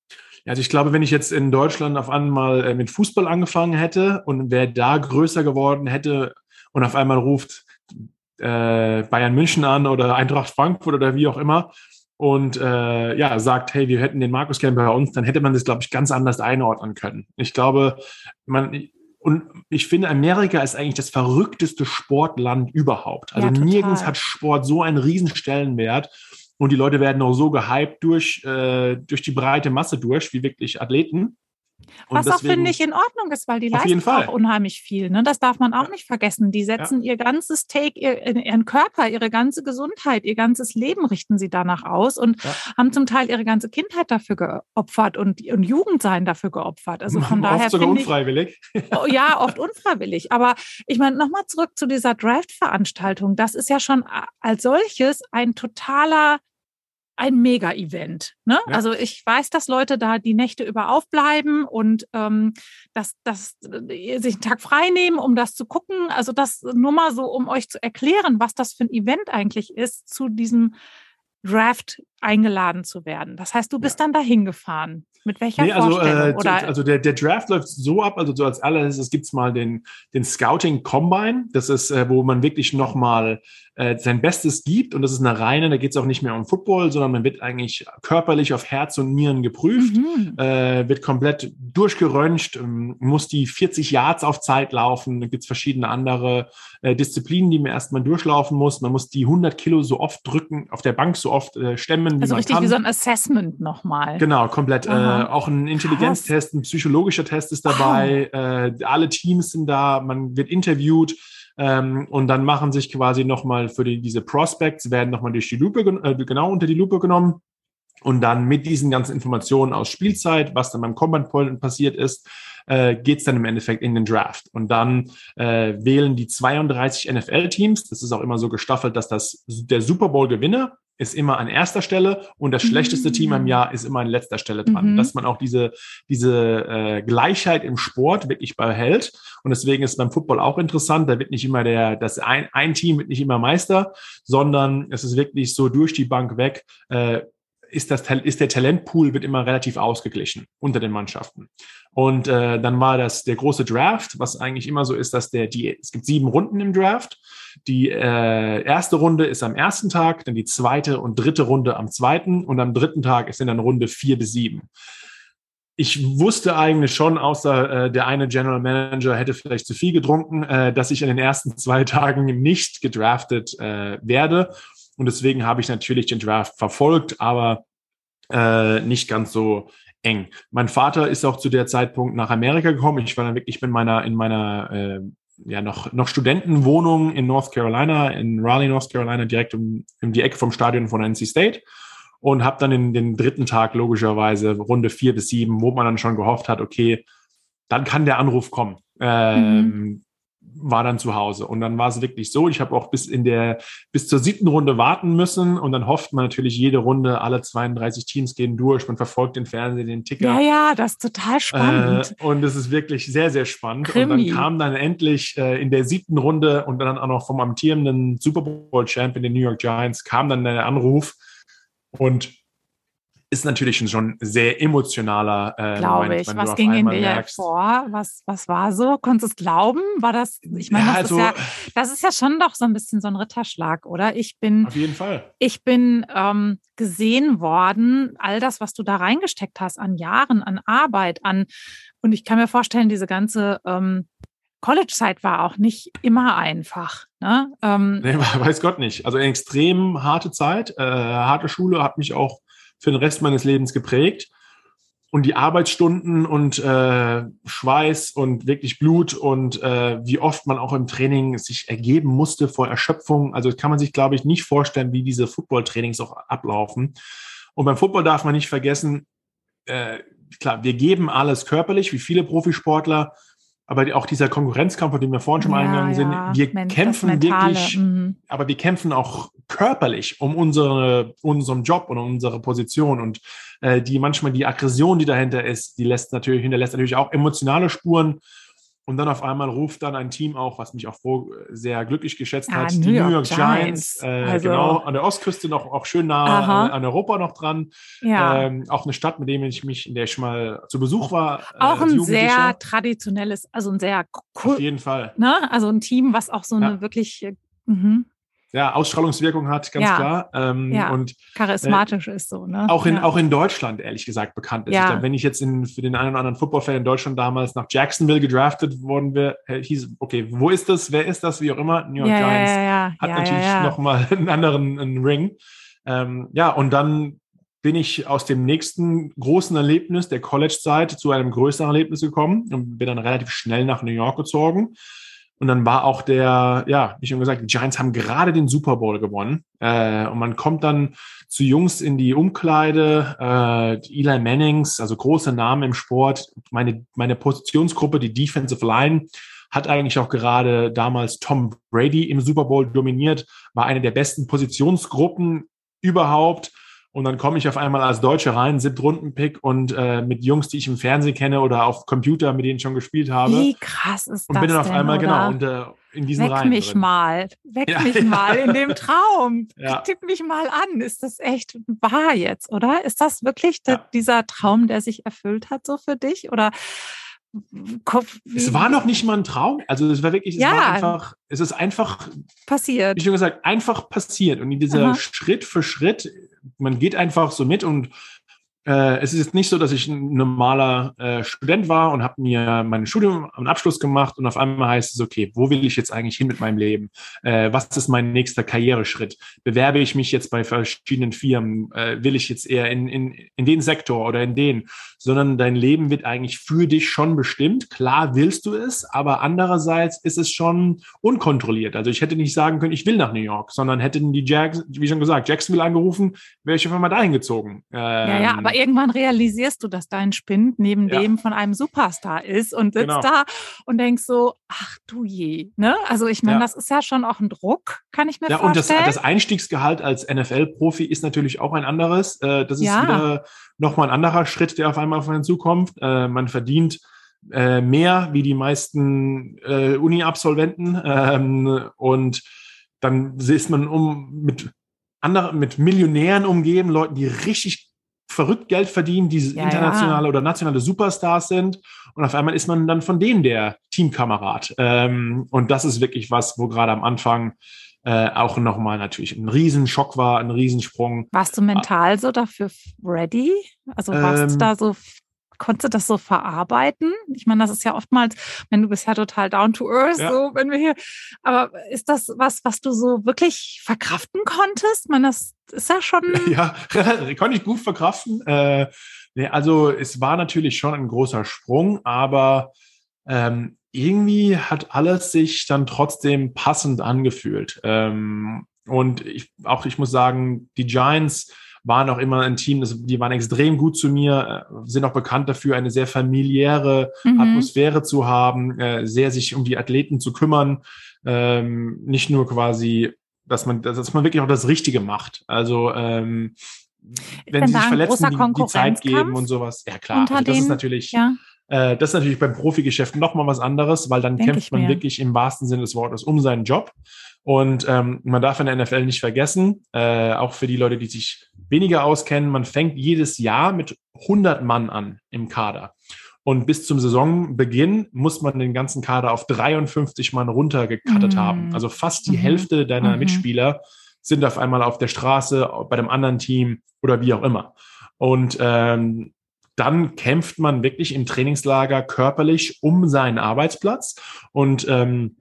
Also ich glaube, wenn ich jetzt in Deutschland auf einmal äh, mit Fußball angefangen hätte und wer da größer geworden hätte und auf einmal ruft äh, Bayern München an oder Eintracht Frankfurt oder wie auch immer, und äh, ja, sagt, hey, wir hätten den Markus gern bei uns, dann hätte man das, glaube ich, ganz anders einordnen können. Ich glaube, man, und ich finde, Amerika ist eigentlich das verrückteste Sportland überhaupt. Also ja, nirgends hat Sport so einen riesen Stellenwert. Und die Leute werden auch so gehypt durch, äh, durch die breite Masse durch, wie wirklich Athleten. Und Was deswegen, auch, finde ich, in Ordnung ist, weil die leisten auch unheimlich viel. Ne? Das darf man auch ja. nicht vergessen. Die setzen ja. ihr ganzes Take, ihr, ihren Körper, ihre ganze Gesundheit, ihr ganzes Leben richten sie danach aus und ja. haben zum Teil ihre ganze Kindheit dafür geopfert und, und Jugendsein dafür geopfert. Also von daher. Oft sogar unfreiwillig. Ich, oh, ja, oft unfreiwillig. Aber ich meine, nochmal zurück zu dieser Draft-Veranstaltung. Das ist ja schon als solches ein totaler ein Mega-Event. Ne? Ja. Also ich weiß, dass Leute da die Nächte über aufbleiben und ähm, dass, dass äh, sich einen Tag frei nehmen, um das zu gucken. Also das nur mal so, um euch zu erklären, was das für ein Event eigentlich ist, zu diesem Draft eingeladen zu werden. Das heißt, du bist ja. dann dahin gefahren. Mit welcher nee, also, äh, Oder? also der, der Draft läuft so ab, also so als allererstes gibt es mal den, den Scouting Combine. Das ist, äh, wo man wirklich nochmal äh, sein Bestes gibt. Und das ist eine reine, da geht es auch nicht mehr um Football, sondern man wird eigentlich körperlich auf Herz und Nieren geprüft, mhm. äh, wird komplett durchgeröntgt, ähm, muss die 40 Yards auf Zeit laufen. Da gibt es verschiedene andere äh, Disziplinen, die man erstmal durchlaufen muss. Man muss die 100 Kilo so oft drücken, auf der Bank so oft äh, stemmen. Also richtig kann. wie so ein Assessment nochmal. Genau, komplett. Äh, auch ein Intelligenztest, ein psychologischer Test ist dabei. Wow. Äh, alle Teams sind da, man wird interviewt. Ähm, und dann machen sich quasi nochmal für die, diese Prospects, werden nochmal durch die Lupe, äh, genau unter die Lupe genommen. Und dann mit diesen ganzen Informationen aus Spielzeit, was dann beim Combat Point passiert ist, äh, geht es dann im Endeffekt in den Draft. Und dann äh, wählen die 32 NFL-Teams, das ist auch immer so gestaffelt, dass das der Super Bowl-Gewinner ist immer an erster Stelle und das schlechteste. Team am Jahr ist immer an letzter Stelle dran. Mhm. Dass man auch diese, diese äh, Gleichheit im Sport wirklich behält. Und deswegen ist beim Football auch interessant, da wird nicht immer der, das ein, ein Team wird nicht immer Meister, sondern es ist wirklich so durch die Bank weg, äh, ist, das, ist der Talentpool wird immer relativ ausgeglichen unter den Mannschaften. Und äh, dann war das der große Draft, was eigentlich immer so ist, dass der, die, es gibt sieben Runden im Draft die äh, erste Runde ist am ersten Tag, dann die zweite und dritte Runde am zweiten und am dritten Tag ist dann Runde vier bis sieben. Ich wusste eigentlich schon, außer äh, der eine General Manager hätte vielleicht zu viel getrunken, äh, dass ich in den ersten zwei Tagen nicht gedraftet äh, werde. Und deswegen habe ich natürlich den Draft verfolgt, aber äh, nicht ganz so eng. Mein Vater ist auch zu der Zeitpunkt nach Amerika gekommen. Ich war dann wirklich mit meiner, in meiner äh, ja noch, noch Studentenwohnung in North Carolina, in Raleigh, North Carolina, direkt um, um die Ecke vom Stadion von NC State. Und habe dann in den dritten Tag logischerweise Runde vier bis sieben, wo man dann schon gehofft hat, okay, dann kann der Anruf kommen. Ähm, mhm. War dann zu Hause. Und dann war es wirklich so. Ich habe auch bis in der, bis zur siebten Runde warten müssen. Und dann hofft man natürlich jede Runde, alle 32 Teams gehen durch. Man verfolgt den Fernseher, den Ticker. Ja, ja, das ist total spannend. Äh, und es ist wirklich sehr, sehr spannend. Krimi. Und dann kam dann endlich äh, in der siebten Runde und dann auch noch vom amtierenden Super Bowl Champion, den New York Giants, kam dann der Anruf. Und ist natürlich schon sehr emotionaler äh, Glaube Moment, ich. Was ging in dir merkst, vor? Was, was war so? Konntest du es glauben? War das, ich meine, ja, das, also, ist ja, das ist ja schon doch so ein bisschen so ein Ritterschlag, oder? Ich bin, auf jeden Fall. Ich bin ähm, gesehen worden, all das, was du da reingesteckt hast, an Jahren, an Arbeit, an, und ich kann mir vorstellen, diese ganze ähm, College-Zeit war auch nicht immer einfach. Ne? Ähm, nee, weiß Gott nicht. Also extrem harte Zeit, äh, harte Schule hat mich auch für den Rest meines Lebens geprägt. Und die Arbeitsstunden und äh, Schweiß und wirklich Blut und äh, wie oft man auch im Training sich ergeben musste vor Erschöpfung. Also kann man sich, glaube ich, nicht vorstellen, wie diese Football-Trainings auch ablaufen. Und beim Football darf man nicht vergessen, äh, klar, wir geben alles körperlich, wie viele Profisportler, aber auch dieser Konkurrenzkampf, auf den wir vorhin schon mal ja, eingegangen sind, ja. wir Men kämpfen wirklich, mhm. aber wir kämpfen auch körperlich um unsere, unseren Job und um unsere Position und äh, die manchmal die Aggression, die dahinter ist, die lässt natürlich, hinterlässt natürlich auch emotionale Spuren und dann auf einmal ruft dann ein Team auch, was mich auch sehr glücklich geschätzt ah, hat, New die New York Giants. Giants äh, also, genau, an der Ostküste noch auch schön nah an, an, Europa noch dran. Ja. Ähm, auch eine Stadt, mit der ich mich, in der ich mal zu Besuch war. Äh, auch ein sehr traditionelles, also ein sehr cool. Auf jeden Fall. Ne? Also ein Team, was auch so eine ja. wirklich. Äh, mhm ja, Ausstrahlungswirkung hat, ganz ja. klar. Ähm, ja. und charismatisch äh, ist so, ne? Auch in, ja. auch in Deutschland, ehrlich gesagt, bekannt ist. Ja. Glaub, wenn ich jetzt in, für den einen oder anderen Footballfan in Deutschland damals nach Jacksonville gedraftet worden wäre, hieß, okay, wo ist das? Wer ist das? Wie auch immer. New York Giants hat natürlich ja, nochmal einen anderen einen Ring. Ähm, ja, und dann bin ich aus dem nächsten großen Erlebnis der College-Zeit zu einem größeren Erlebnis gekommen und bin dann relativ schnell nach New York gezogen. Und dann war auch der, ja, wie schon gesagt, die Giants haben gerade den Super Bowl gewonnen. Äh, und man kommt dann zu Jungs in die Umkleide, äh, Eli Mannings, also große Namen im Sport. Meine, meine Positionsgruppe, die Defensive Line, hat eigentlich auch gerade damals Tom Brady im Super Bowl dominiert, war eine der besten Positionsgruppen überhaupt. Und dann komme ich auf einmal als Deutsche rein, Siebtrunden-Pick und äh, mit Jungs, die ich im Fernsehen kenne oder auf Computer, mit denen ich schon gespielt habe. Wie krass ist das? Und bin dann auf denn, einmal, genau, und, äh, in diesen Weck Reihen. mich drin. mal, weck ja, mich ja. mal in dem Traum. Ja. Tipp mich mal an. Ist das echt wahr jetzt, oder? Ist das wirklich der, dieser Traum, der sich erfüllt hat, so für dich? Oder Kopf, es war noch nicht mal ein Traum. Also es war wirklich, es ja, war einfach, es ist einfach passiert. Wie schon gesagt, einfach passiert. Und in dieser Aha. Schritt für Schritt man geht einfach so mit und äh, es ist jetzt nicht so, dass ich ein normaler äh, Student war und habe mir mein Studium am Abschluss gemacht und auf einmal heißt es, okay, wo will ich jetzt eigentlich hin mit meinem Leben? Äh, was ist mein nächster Karriereschritt? Bewerbe ich mich jetzt bei verschiedenen Firmen? Äh, will ich jetzt eher in, in, in den Sektor oder in den? Sondern dein Leben wird eigentlich für dich schon bestimmt. Klar willst du es, aber andererseits ist es schon unkontrolliert. Also ich hätte nicht sagen können, ich will nach New York, sondern hätten die Jacks, wie schon gesagt, Jacksonville angerufen, wäre ich auf einmal dahin gezogen. Ähm, ja, ja, aber irgendwann realisierst du, dass dein Spind neben ja. dem von einem Superstar ist und sitzt genau. da und denkst so, ach du je. Ne? Also ich meine, ja. das ist ja schon auch ein Druck, kann ich mir ja, vorstellen. Ja, und das, das Einstiegsgehalt als NFL-Profi ist natürlich auch ein anderes. Äh, das ist ja. wieder nochmal ein anderer Schritt, der auf einmal auf einen zukommt. Äh, man verdient äh, mehr wie die meisten Uni-Absolventen ähm, und dann ist man um mit anderen, mit Millionären umgeben, Leuten, die richtig verrückt Geld verdienen, die ja, internationale ja. oder nationale Superstars sind. Und auf einmal ist man dann von denen der Teamkamerad. Ähm, und das ist wirklich was, wo gerade am Anfang äh, auch nochmal natürlich ein Riesenschock war, ein Riesensprung. Warst du mental so dafür ready? Also warst ähm, du da so konntest du das so verarbeiten? Ich meine, das ist ja oftmals, wenn du bist ja total down to earth, ja. so wenn wir hier, aber ist das was, was du so wirklich verkraften konntest? Ich meine, das ist ja schon. Ja, konnte ich gut verkraften. Äh, nee, also es war natürlich schon ein großer Sprung, aber ähm, irgendwie hat alles sich dann trotzdem passend angefühlt. Ähm, und ich, auch ich muss sagen, die Giants waren auch immer ein Team, das, die waren extrem gut zu mir, äh, sind auch bekannt dafür, eine sehr familiäre mhm. Atmosphäre zu haben, äh, sehr sich um die Athleten zu kümmern, ähm, nicht nur quasi, dass man, dass man wirklich auch das Richtige macht. Also ähm, wenn sie sich verletzen, die, die Zeit geben und sowas. Ja klar, also das ist natürlich. Ja. Äh, das ist natürlich beim Profigeschäft noch mal was anderes, weil dann Denk kämpft man wirklich im wahrsten Sinne des Wortes um seinen Job. Und ähm, man darf in der NFL nicht vergessen, äh, auch für die Leute, die sich weniger auskennen, man fängt jedes Jahr mit 100 Mann an im Kader. Und bis zum Saisonbeginn muss man den ganzen Kader auf 53 Mann runtergekattet mm. haben. Also fast die mm Hälfte deiner mm Mitspieler sind auf einmal auf der Straße, bei dem anderen Team oder wie auch immer. Und ähm, dann kämpft man wirklich im Trainingslager körperlich um seinen Arbeitsplatz und ähm,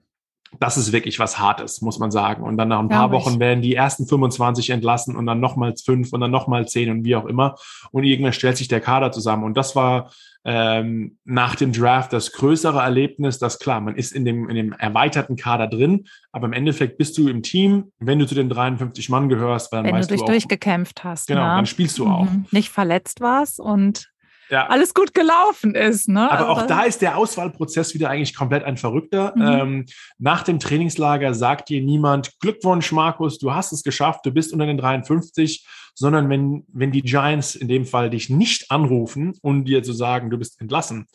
das ist wirklich was Hartes, muss man sagen. Und dann nach ein paar Wochen werden die ersten 25 entlassen und dann nochmals fünf und dann nochmal zehn und wie auch immer. Und irgendwann stellt sich der Kader zusammen. Und das war ähm, nach dem Draft das größere Erlebnis, dass klar, man ist in dem, in dem erweiterten Kader drin, aber im Endeffekt bist du im Team, wenn du zu den 53 Mann gehörst, dann wenn weißt du dich du auch, durchgekämpft hast. Genau, ne? dann spielst du auch. Mhm. Nicht verletzt warst und ja. alles gut gelaufen ist. Ne? Aber also, auch da ist der Auswahlprozess wieder eigentlich komplett ein verrückter. Mhm. Ähm, nach dem Trainingslager sagt dir niemand, Glückwunsch, Markus, du hast es geschafft, du bist unter den 53, sondern wenn, wenn die Giants in dem Fall dich nicht anrufen und dir zu sagen, du bist entlassen,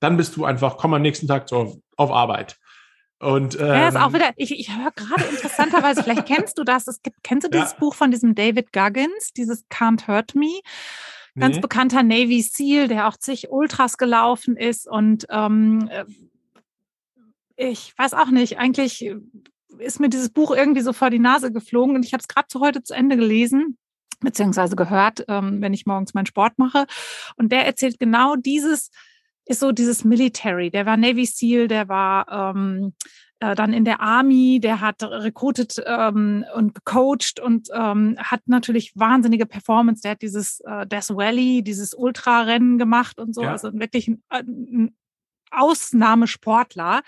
dann bist du einfach, komm am nächsten Tag auf, auf Arbeit. Und, ähm, ja, ist auch wieder, ich, ich höre gerade interessanterweise, vielleicht kennst du das, es gibt, kennst du dieses ja. Buch von diesem David Guggins, dieses Can't Hurt Me? Ganz nee. bekannter Navy SEAL, der auch zig Ultras gelaufen ist. Und ähm, äh, ich weiß auch nicht, eigentlich ist mir dieses Buch irgendwie so vor die Nase geflogen und ich habe es gerade zu heute zu Ende gelesen beziehungsweise gehört, ähm, wenn ich morgens meinen Sport mache. Und der erzählt genau dieses, ist so dieses Military. Der war Navy SEAL, der war ähm, äh, dann in der Army, der hat recruited ähm, und gecoacht und ähm, hat natürlich wahnsinnige Performance. Der hat dieses äh, Death Valley, dieses Ultrarennen gemacht und so. Ja. Also wirklich ein, ein Ausnahmesportler.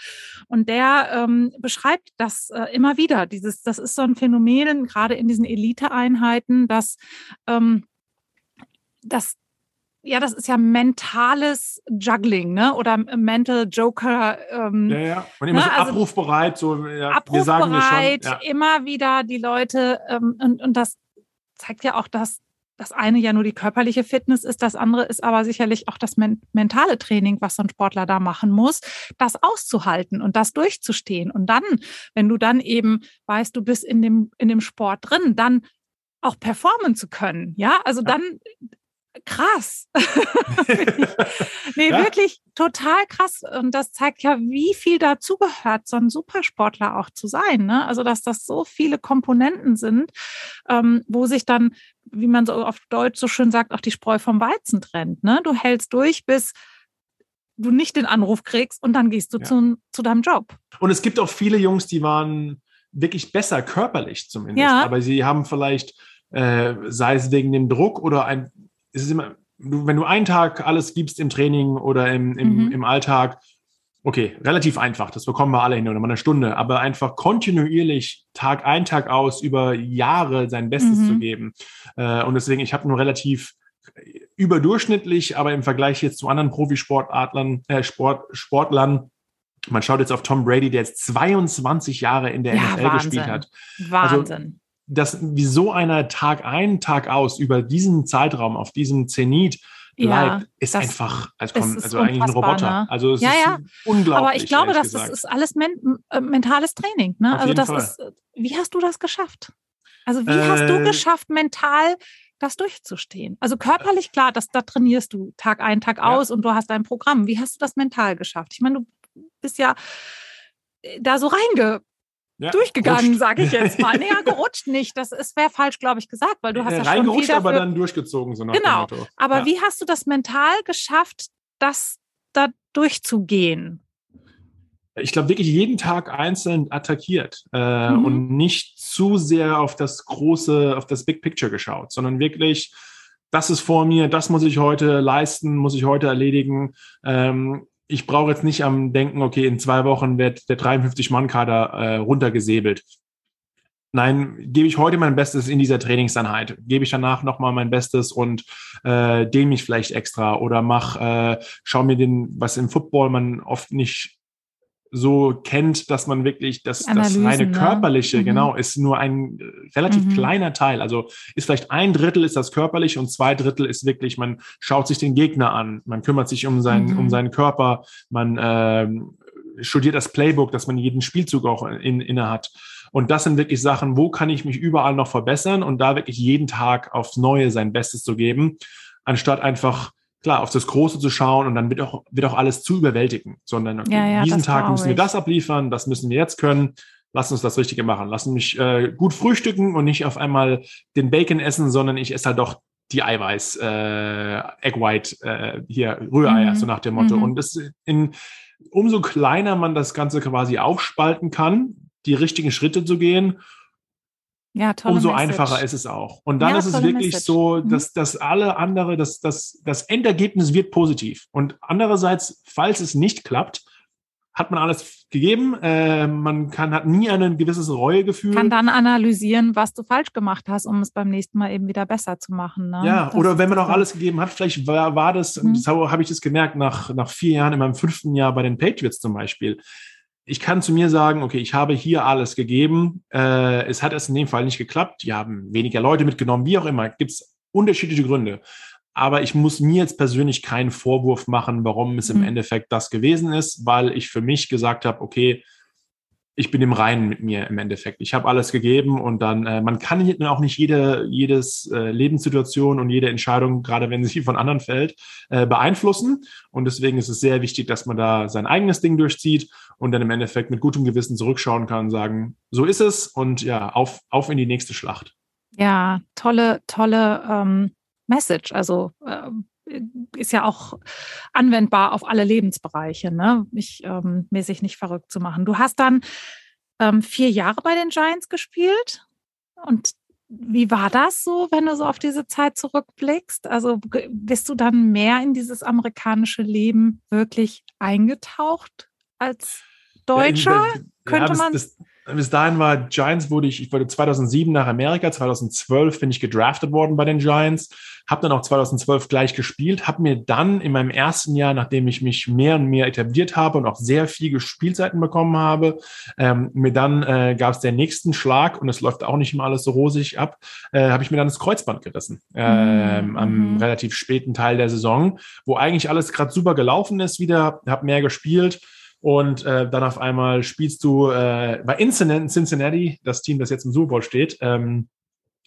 Und der ähm, beschreibt das äh, immer wieder. Dieses, das ist so ein Phänomen, gerade in diesen Eliteeinheiten, dass, ähm, dass ja, das ist ja mentales Juggling, ne? Oder Mental Joker. Ähm, ja, ja. Und immer ne? so also abrufbereit, so ja, abrufbereit, schon, ja. immer wieder die Leute ähm, und, und das zeigt ja auch, dass das eine ja nur die körperliche Fitness ist, das andere ist aber sicherlich auch das men mentale Training, was so ein Sportler da machen muss, das auszuhalten und das durchzustehen. Und dann, wenn du dann eben weißt, du bist in dem, in dem Sport drin, dann auch performen zu können. Ja, also ja. dann krass. nee, ja. wirklich total krass. Und das zeigt ja, wie viel dazugehört, so ein Supersportler auch zu sein. Ne? Also, dass das so viele Komponenten sind, ähm, wo sich dann, wie man so auf Deutsch so schön sagt, auch die Spreu vom Weizen trennt. Ne? Du hältst durch, bis du nicht den Anruf kriegst und dann gehst du ja. zu, zu deinem Job. Und es gibt auch viele Jungs, die waren wirklich besser körperlich zumindest, ja. aber sie haben vielleicht, äh, sei es wegen dem Druck oder ein es ist immer, wenn du einen Tag alles gibst im Training oder im, im, mhm. im Alltag, okay, relativ einfach, das bekommen wir alle hin oder mal eine Stunde, aber einfach kontinuierlich Tag ein, Tag aus über Jahre sein Bestes mhm. zu geben. Äh, und deswegen, ich habe nur relativ überdurchschnittlich, aber im Vergleich jetzt zu anderen Profisportadlern, äh, Sport, Sportlern, man schaut jetzt auf Tom Brady, der jetzt 22 Jahre in der ja, NFL Wahnsinn. gespielt hat. Also Wahnsinn. Also, dass wie so einer Tag ein, Tag aus über diesen Zeitraum auf diesem Zenit bleibt, ja, ist einfach, also, komm, ist also eigentlich ein Roboter. Ne? Also es ja, ist ja. unglaublich. Aber ich glaube, dass das ist alles men äh, mentales Training. Ne? Auf also das Fall. ist, wie hast du das geschafft? Also wie äh, hast du äh. geschafft, mental das durchzustehen? Also körperlich, klar, das, da trainierst du Tag ein, Tag aus und du hast dein Programm. Wie hast du das mental geschafft? Ich meine, du bist ja äh, da so reinge ja, durchgegangen, sage ich jetzt mal. Naja, gerutscht nicht. Das wäre falsch, glaube ich, gesagt, weil du hast ja, ja schon viel dafür, aber dann durchgezogen. So nach genau. Aber ja. wie hast du das mental geschafft, das da durchzugehen? Ich glaube wirklich jeden Tag einzeln attackiert äh, mhm. und nicht zu sehr auf das große, auf das Big Picture geschaut, sondern wirklich, das ist vor mir, das muss ich heute leisten, muss ich heute erledigen. Ähm, ich brauche jetzt nicht am Denken, okay, in zwei Wochen wird der 53-Mann-Kader äh, runtergesäbelt. Nein, gebe ich heute mein Bestes in dieser Trainingseinheit. Gebe ich danach nochmal mein Bestes und äh, dehne mich vielleicht extra oder mach, äh, schau mir den, was im Football man oft nicht so kennt, dass man wirklich das, das reine ne? körperliche, ne? genau, ist nur ein äh, relativ mhm. kleiner Teil. Also ist vielleicht ein Drittel ist das körperliche und zwei Drittel ist wirklich, man schaut sich den Gegner an, man kümmert sich um seinen, mhm. um seinen Körper, man ähm, studiert das Playbook, dass man jeden Spielzug auch in, inne hat. Und das sind wirklich Sachen, wo kann ich mich überall noch verbessern und da wirklich jeden Tag aufs Neue sein Bestes zu geben, anstatt einfach klar, auf das Große zu schauen und dann wird auch, wird auch alles zu überwältigen, sondern okay, ja, ja, diesen Tag müssen wir das abliefern, das müssen wir jetzt können, lass uns das Richtige machen, lass mich äh, gut frühstücken und nicht auf einmal den Bacon essen, sondern ich esse halt doch die Eiweiß, äh, Egg White, äh, hier Rühreier, mhm. so nach dem Motto. Mhm. Und das in, umso kleiner man das Ganze quasi aufspalten kann, die richtigen Schritte zu gehen, ja, umso Message. einfacher ist es auch. Und dann ja, ist es wirklich Message. so, mhm. dass, dass alle andere, dass, dass das Endergebnis wird positiv. Und andererseits, falls es nicht klappt, hat man alles gegeben. Äh, man kann, hat nie ein gewisses Reuegefühl. Kann dann analysieren, was du falsch gemacht hast, um es beim nächsten Mal eben wieder besser zu machen. Ne? Ja, das oder wenn man auch alles gegeben hat, vielleicht war, war das, mhm. das habe ich das gemerkt, nach, nach vier Jahren, in meinem fünften Jahr bei den Patriots zum Beispiel ich kann zu mir sagen, okay, ich habe hier alles gegeben. Äh, es hat es in dem Fall nicht geklappt. Die haben weniger Leute mitgenommen, wie auch immer. Gibt es unterschiedliche Gründe. Aber ich muss mir jetzt persönlich keinen Vorwurf machen, warum es im mhm. Endeffekt das gewesen ist, weil ich für mich gesagt habe, okay, ich bin im Reinen mit mir im Endeffekt. Ich habe alles gegeben und dann, äh, man kann auch nicht jede jedes äh, Lebenssituation und jede Entscheidung, gerade wenn sie von anderen fällt, äh, beeinflussen. Und deswegen ist es sehr wichtig, dass man da sein eigenes Ding durchzieht und dann im Endeffekt mit gutem Gewissen zurückschauen kann sagen, so ist es und ja, auf, auf in die nächste Schlacht. Ja, tolle, tolle ähm, Message. Also ähm ist ja auch anwendbar auf alle Lebensbereiche, ne? mich ähm, mäßig nicht verrückt zu machen. Du hast dann ähm, vier Jahre bei den Giants gespielt und wie war das so, wenn du so auf diese Zeit zurückblickst? Also bist du dann mehr in dieses amerikanische Leben wirklich eingetaucht als Deutscher? Ja, könnte ja, man. Bis dahin war Giants, wurde ich, ich wurde 2007 nach Amerika, 2012 bin ich gedraftet worden bei den Giants, habe dann auch 2012 gleich gespielt, habe mir dann in meinem ersten Jahr, nachdem ich mich mehr und mehr etabliert habe und auch sehr viele Spielzeiten bekommen habe, ähm, mir dann äh, gab es den nächsten Schlag und es läuft auch nicht immer alles so rosig ab, äh, habe ich mir dann das Kreuzband gerissen ähm, mhm. am relativ späten Teil der Saison, wo eigentlich alles gerade super gelaufen ist wieder, habe mehr gespielt und äh, dann auf einmal spielst du äh, bei Cincinnati, das Team, das jetzt im Super Bowl steht, ähm,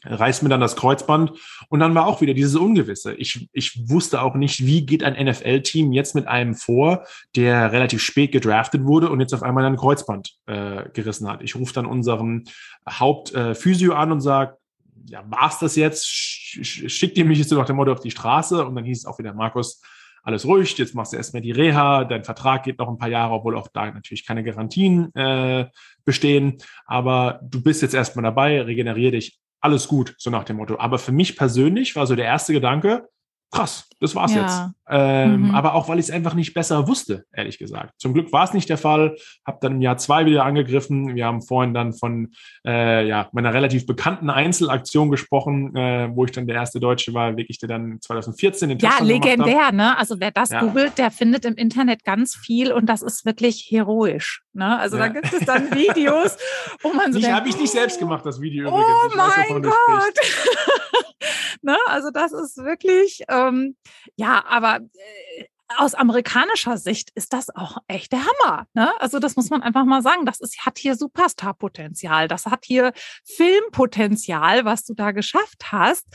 reißt mir dann das Kreuzband und dann war auch wieder dieses Ungewisse. Ich, ich wusste auch nicht, wie geht ein NFL-Team jetzt mit einem vor, der relativ spät gedraftet wurde und jetzt auf einmal ein Kreuzband äh, gerissen hat. Ich rufe dann unseren Hauptphysio äh, an und sage, ja, war's das jetzt? Schickt ihr mich jetzt so nach dem Motto auf die Straße? Und dann hieß es auch wieder, Markus, alles ruhig, jetzt machst du erstmal die Reha, dein Vertrag geht noch ein paar Jahre, obwohl auch da natürlich keine Garantien äh, bestehen. Aber du bist jetzt erstmal dabei, regeneriere dich, alles gut, so nach dem Motto. Aber für mich persönlich war so der erste Gedanke, krass, das war's ja. jetzt. Ähm, mhm. Aber auch, weil ich es einfach nicht besser wusste, ehrlich gesagt. Zum Glück war es nicht der Fall. Habe dann im Jahr zwei wieder angegriffen. Wir haben vorhin dann von äh, ja, meiner relativ bekannten Einzelaktion gesprochen, äh, wo ich dann der erste Deutsche war, wirklich der dann 2014 den Ja, legendär, ne? Also wer das ja. googelt, der findet im Internet ganz viel und das ist wirklich heroisch. Ne? Also ja. da gibt es dann Videos, wo man so. Die habe ich nicht selbst gemacht, das Video oh übrigens. Oh mein weiß, Gott! Ne? Also das ist wirklich, ähm, ja, aber äh, aus amerikanischer Sicht ist das auch echt der Hammer. Ne? Also das muss man einfach mal sagen. Das ist, hat hier Superstar-Potenzial. Das hat hier Filmpotenzial, was du da geschafft hast.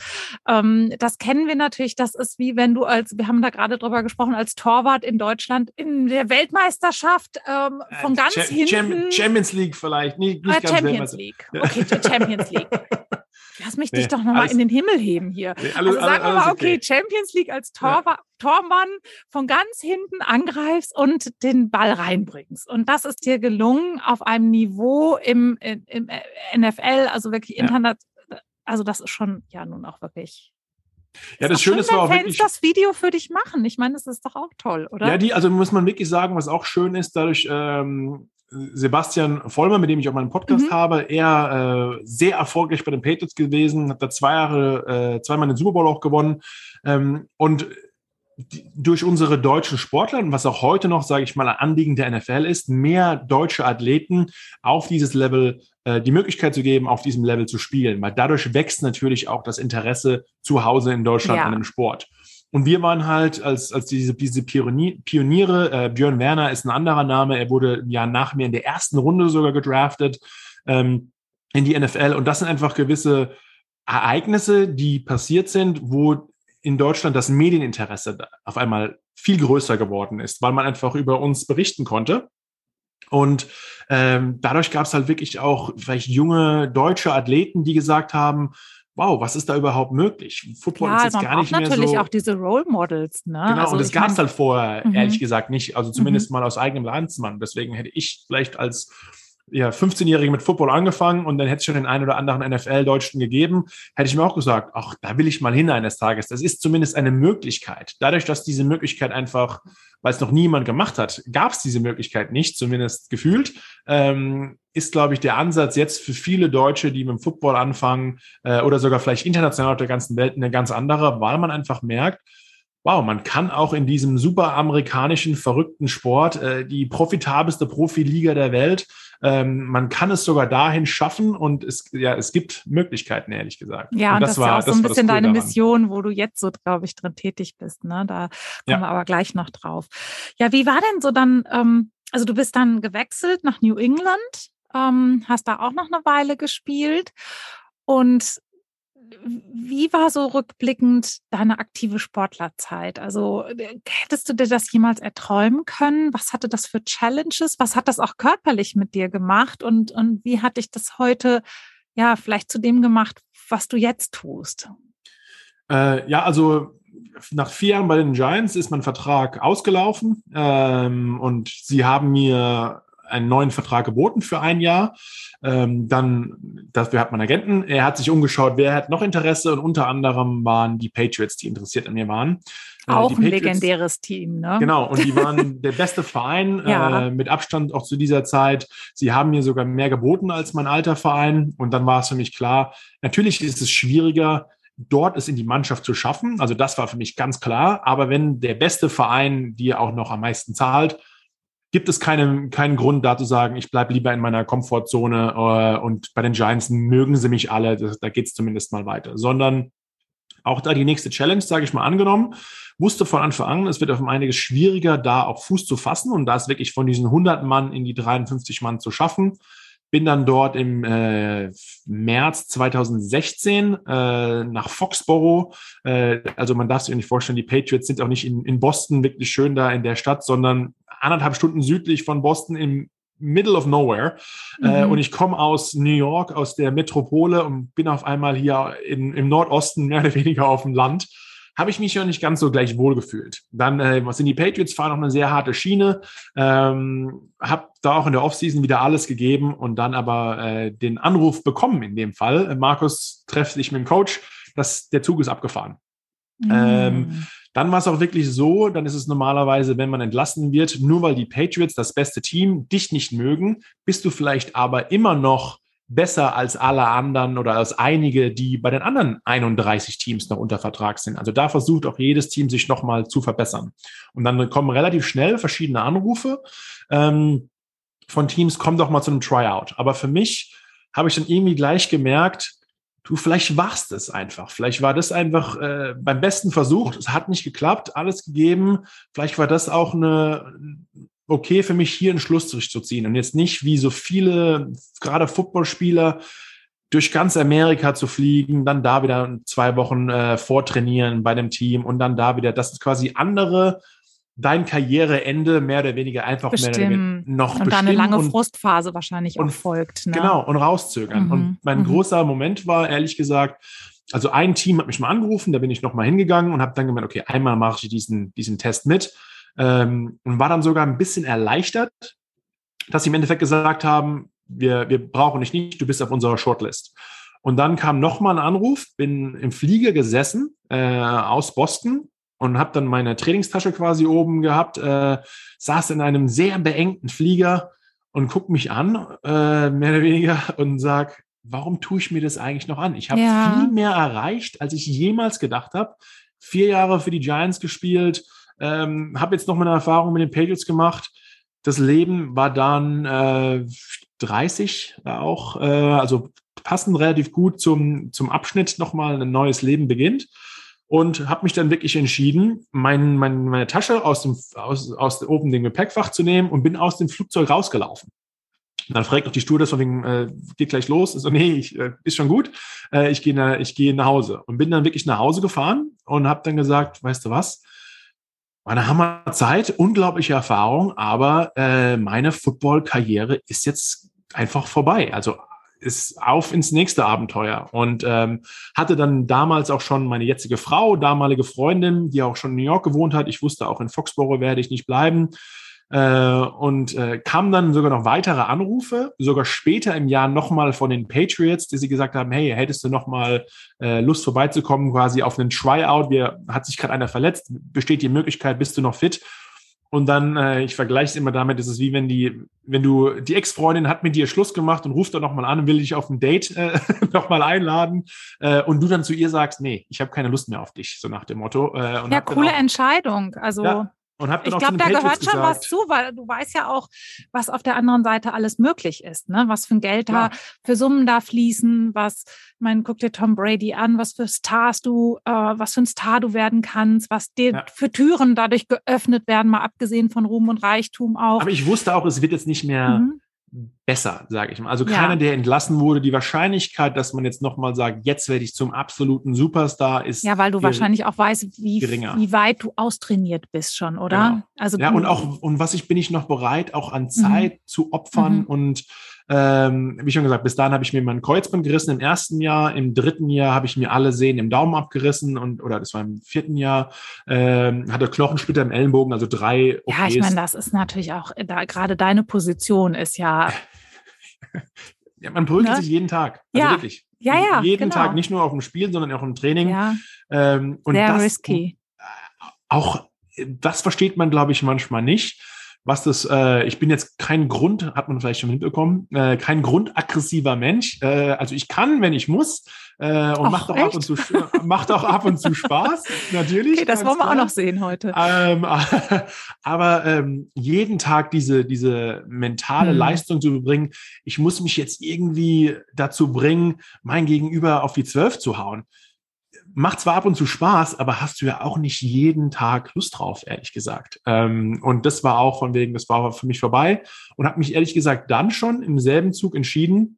Ähm, das kennen wir natürlich. Das ist wie wenn du als, wir haben da gerade drüber gesprochen, als Torwart in Deutschland in der Weltmeisterschaft ähm, von ganz Ch hinten. Champions League vielleicht. Nicht, nicht äh, Champions League. Okay, Champions League. Lass mich nee, dich doch nochmal in den Himmel heben hier. Nee, alles, also sagen wir mal, okay, okay, Champions League als Tor, ja. Tormann von ganz hinten angreifst und den Ball reinbringst. Und das ist dir gelungen auf einem Niveau im, im, im NFL, also wirklich Internet. Ja. Also das ist schon ja nun auch wirklich ja, das Schöne ist auch Fans wirklich, das Video für dich machen. Ich meine, das ist doch auch toll, oder? Ja, die, also muss man wirklich sagen, was auch schön ist, dadurch, ähm, Sebastian Vollmer, mit dem ich auch meinen Podcast mhm. habe, er äh, sehr erfolgreich bei den Patriots gewesen, hat da zwei Jahre, äh, zweimal den Super Bowl auch gewonnen. Ähm, und durch unsere deutschen Sportler und was auch heute noch, sage ich mal, ein Anliegen der NFL ist, mehr deutsche Athleten auf dieses Level äh, die Möglichkeit zu geben, auf diesem Level zu spielen. Weil dadurch wächst natürlich auch das Interesse zu Hause in Deutschland ja. an dem Sport. Und wir waren halt als, als diese, diese Pioniere, äh, Björn Werner ist ein anderer Name, er wurde ja nach mir in der ersten Runde sogar gedraftet ähm, in die NFL. Und das sind einfach gewisse Ereignisse, die passiert sind, wo in Deutschland das Medieninteresse auf einmal viel größer geworden ist, weil man einfach über uns berichten konnte. Und ähm, dadurch gab es halt wirklich auch vielleicht junge deutsche Athleten, die gesagt haben, wow, was ist da überhaupt möglich? Football Klar, ist jetzt gar nicht mehr natürlich so. natürlich auch diese Role Models. Ne? Genau, also und das gab es halt vorher, mhm. ehrlich gesagt, nicht. Also zumindest mhm. mal aus eigenem Landsmann. Deswegen hätte ich vielleicht als ja, 15-Jährige mit Football angefangen und dann hätte es schon den einen oder anderen NFL-Deutschen gegeben, hätte ich mir auch gesagt, ach, da will ich mal hin eines Tages. Das ist zumindest eine Möglichkeit. Dadurch, dass diese Möglichkeit einfach, weil es noch niemand gemacht hat, gab es diese Möglichkeit nicht, zumindest gefühlt, ähm, ist, glaube ich, der Ansatz jetzt für viele Deutsche, die mit dem Football anfangen äh, oder sogar vielleicht international auf der ganzen Welt eine ganz andere, weil man einfach merkt, wow, man kann auch in diesem super amerikanischen, verrückten Sport äh, die profitabelste Profiliga der Welt, ähm, man kann es sogar dahin schaffen und es, ja, es gibt Möglichkeiten, ehrlich gesagt. Ja, und, und das, das, war ja auch so ein bisschen deine daran. Mission, wo du jetzt so, glaube ich, drin tätig bist. Ne? Da kommen ja. wir aber gleich noch drauf. Ja, wie war denn so dann, ähm, also du bist dann gewechselt nach New England, ähm, hast da auch noch eine Weile gespielt und wie war so rückblickend deine aktive Sportlerzeit? Also äh, hättest du dir das jemals erträumen können? Was hatte das für Challenges? Was hat das auch körperlich mit dir gemacht? Und, und wie hat dich das heute ja vielleicht zu dem gemacht, was du jetzt tust? Äh, ja, also nach vier Jahren bei den Giants ist mein Vertrag ausgelaufen ähm, und sie haben mir einen neuen Vertrag geboten für ein Jahr. Ähm, dann, dafür hat man Agenten. Er hat sich umgeschaut, wer hat noch Interesse und unter anderem waren die Patriots, die interessiert an mir waren. Äh, auch ein legendäres Team, ne? Genau, und die waren der beste Verein ja. äh, mit Abstand auch zu dieser Zeit. Sie haben mir sogar mehr geboten als mein alter Verein. Und dann war es für mich klar, natürlich ist es schwieriger, dort es in die Mannschaft zu schaffen. Also das war für mich ganz klar. Aber wenn der beste Verein dir auch noch am meisten zahlt, gibt es keinen, keinen Grund da zu sagen, ich bleibe lieber in meiner Komfortzone äh, und bei den Giants mögen sie mich alle, das, da geht es zumindest mal weiter, sondern auch da die nächste Challenge, sage ich mal, angenommen, wusste von Anfang an, es wird auf einiges schwieriger, da auch Fuß zu fassen und da ist wirklich von diesen 100 Mann in die 53 Mann zu schaffen. Bin dann dort im äh, März 2016 äh, nach Foxborough. Äh, also man darf sich nicht vorstellen, die Patriots sind auch nicht in, in Boston wirklich schön da in der Stadt, sondern anderthalb Stunden südlich von Boston im Middle of Nowhere. Äh, mhm. Äh, und ich komme aus New York, aus der Metropole und bin auf einmal hier in, im Nordosten mehr oder weniger auf dem Land. Habe ich mich ja nicht ganz so gleich wohl gefühlt. Dann äh, was sind die Patriots, fahren noch eine sehr harte Schiene. Ähm, habe da auch in der Offseason wieder alles gegeben und dann aber äh, den Anruf bekommen in dem Fall. Markus trefft sich mit dem Coach, dass der Zug ist abgefahren. Mhm. Ähm, dann war es auch wirklich so, dann ist es normalerweise, wenn man entlassen wird, nur weil die Patriots, das beste Team, dich nicht mögen, bist du vielleicht aber immer noch besser als alle anderen oder als einige, die bei den anderen 31 Teams noch unter Vertrag sind. Also da versucht auch jedes Team sich nochmal zu verbessern. Und dann kommen relativ schnell verschiedene Anrufe ähm, von Teams, komm doch mal zu einem Tryout. Aber für mich habe ich dann irgendwie gleich gemerkt, du, vielleicht warst es einfach. Vielleicht war das einfach äh, beim besten Versuch, es hat nicht geklappt, alles gegeben. Vielleicht war das auch eine okay für mich, hier einen Schlussstrich zu ziehen und jetzt nicht wie so viele, gerade Footballspieler, durch ganz Amerika zu fliegen, dann da wieder zwei Wochen äh, vortrainieren bei dem Team und dann da wieder, das ist quasi andere dein Karriereende mehr oder weniger einfach bestimmen. mehr noch und dann eine lange und, Frustphase wahrscheinlich und, auch folgt. Ne? Genau, und rauszögern. Mhm. Und mein mhm. großer Moment war, ehrlich gesagt, also ein Team hat mich mal angerufen, da bin ich nochmal hingegangen und habe dann gemeint, okay, einmal mache ich diesen, diesen Test mit ähm, und war dann sogar ein bisschen erleichtert, dass sie im Endeffekt gesagt haben, wir, wir brauchen dich nicht, du bist auf unserer Shortlist. Und dann kam nochmal ein Anruf, bin im Flieger gesessen äh, aus Boston und habe dann meine Trainingstasche quasi oben gehabt, äh, saß in einem sehr beengten Flieger und gucke mich an, äh, mehr oder weniger, und sag, warum tue ich mir das eigentlich noch an? Ich habe Ja. viel mehr erreicht, als ich jemals gedacht habe. Vier Jahre für die Giants gespielt, ähm, habe jetzt noch mal eine Erfahrung mit den Patriots gemacht. Das Leben war dann äh, 30 auch, äh, also passend relativ gut zum, zum Abschnitt nochmal ein neues Leben beginnt. Und habe mich dann wirklich entschieden, mein, mein, meine Tasche aus dem, aus, aus oben dem Gepäckfach zu nehmen und bin aus dem Flugzeug rausgelaufen. Und dann fragt noch die Stewardess von wegen, äh, geht gleich los. So, nee, ich, äh, ist schon gut. Äh, ich gehe nach, ich gehe nach Hause. Und bin dann wirklich nach Hause gefahren und habe dann gesagt, weißt du was? War eine Hammerzeit, unglaubliche Erfahrung, aber äh, meine Football-Karriere ist jetzt einfach vorbei. Also ist auf ins nächste Abenteuer und ähm, hatte dann damals auch schon meine jetzige Frau, damalige Freundin, die auch schon in New York gewohnt hat. Ich wusste auch in Foxborough werde ich nicht bleiben. Äh, und äh, kamen dann sogar noch weitere Anrufe, sogar später im Jahr nochmal von den Patriots, die sie gesagt haben, hey, hättest du nochmal äh, Lust vorbeizukommen, quasi auf einen Tryout, wir hat sich gerade einer verletzt, besteht die Möglichkeit, bist du noch fit? Und dann, äh, ich vergleiche es immer damit, ist es wie wenn die, wenn du, die Ex-Freundin hat mit dir Schluss gemacht und ruft dann nochmal an und will dich auf ein Date äh, nochmal einladen äh, und du dann zu ihr sagst, nee, ich habe keine Lust mehr auf dich, so nach dem Motto. Äh, und Ja, coole auch, Entscheidung. Also Ja, und hab dann ich glaube, da Patriots gehört schon was gesagt, zu, weil du weißt ja auch, was auf der anderen Seite alles möglich ist, ne? Was für ein Geld da Klar. für Summen da fließen, was, meine, guck dir Tom Brady an, was für Stars du, äh, was für ein Star du werden kannst, was dir Ja. für Türen dadurch geöffnet werden, mal abgesehen von Ruhm und Reichtum auch. Aber ich wusste auch, es wird jetzt nicht mehr Mhm. Besser, sage ich mal. Also Ja. keiner, der entlassen wurde, die Wahrscheinlichkeit, dass man jetzt nochmal sagt, jetzt werde ich zum absoluten Superstar, ist Ja, weil du wahrscheinlich auch weißt, wie, geringer. wie weit du austrainiert bist schon, oder? Genau. Also Ja, und auch, und was ich bin ich noch bereit, auch an Zeit zu opfern. Mhm. Und ähm, wie schon gesagt, bis dahin habe ich mir mein Kreuzband gerissen im ersten Jahr. Im dritten Jahr habe ich mir alle Sehnen im Daumen abgerissen und oder das war im vierten Jahr, ähm, hatte Knochensplitter im Ellenbogen, also drei OPs. Ja, ich meine, das ist natürlich auch, da, gerade deine Position ist ja, ja, man prügelt Ne? sich jeden Tag. Also Ja. wirklich. ja, ja, jeden genau. Tag, nicht nur auf dem Spiel, sondern auch im Training. ja, Ähm, und sehr das, risky. auch das versteht man, glaube ich, manchmal nicht. Was das, äh, ich bin jetzt kein Grund, hat man vielleicht schon mitbekommen, äh, kein grundaggressiver Mensch. Äh, also ich kann, wenn ich muss, äh, und Ach, macht auch ab und zu macht auch ab und zu Spaß, natürlich. Okay, das wollen wir auch klar. noch sehen heute. Ähm, aber ähm, jeden Tag diese, diese mentale Hm. Leistung zu bringen, ich muss mich jetzt irgendwie dazu bringen, mein Gegenüber auf die Zwölf zu hauen. Macht zwar ab und zu Spaß, aber hast du ja auch nicht jeden Tag Lust drauf, ehrlich gesagt. Ähm, und das war auch von wegen, das war für mich vorbei und habe mich ehrlich gesagt dann schon im selben Zug entschieden,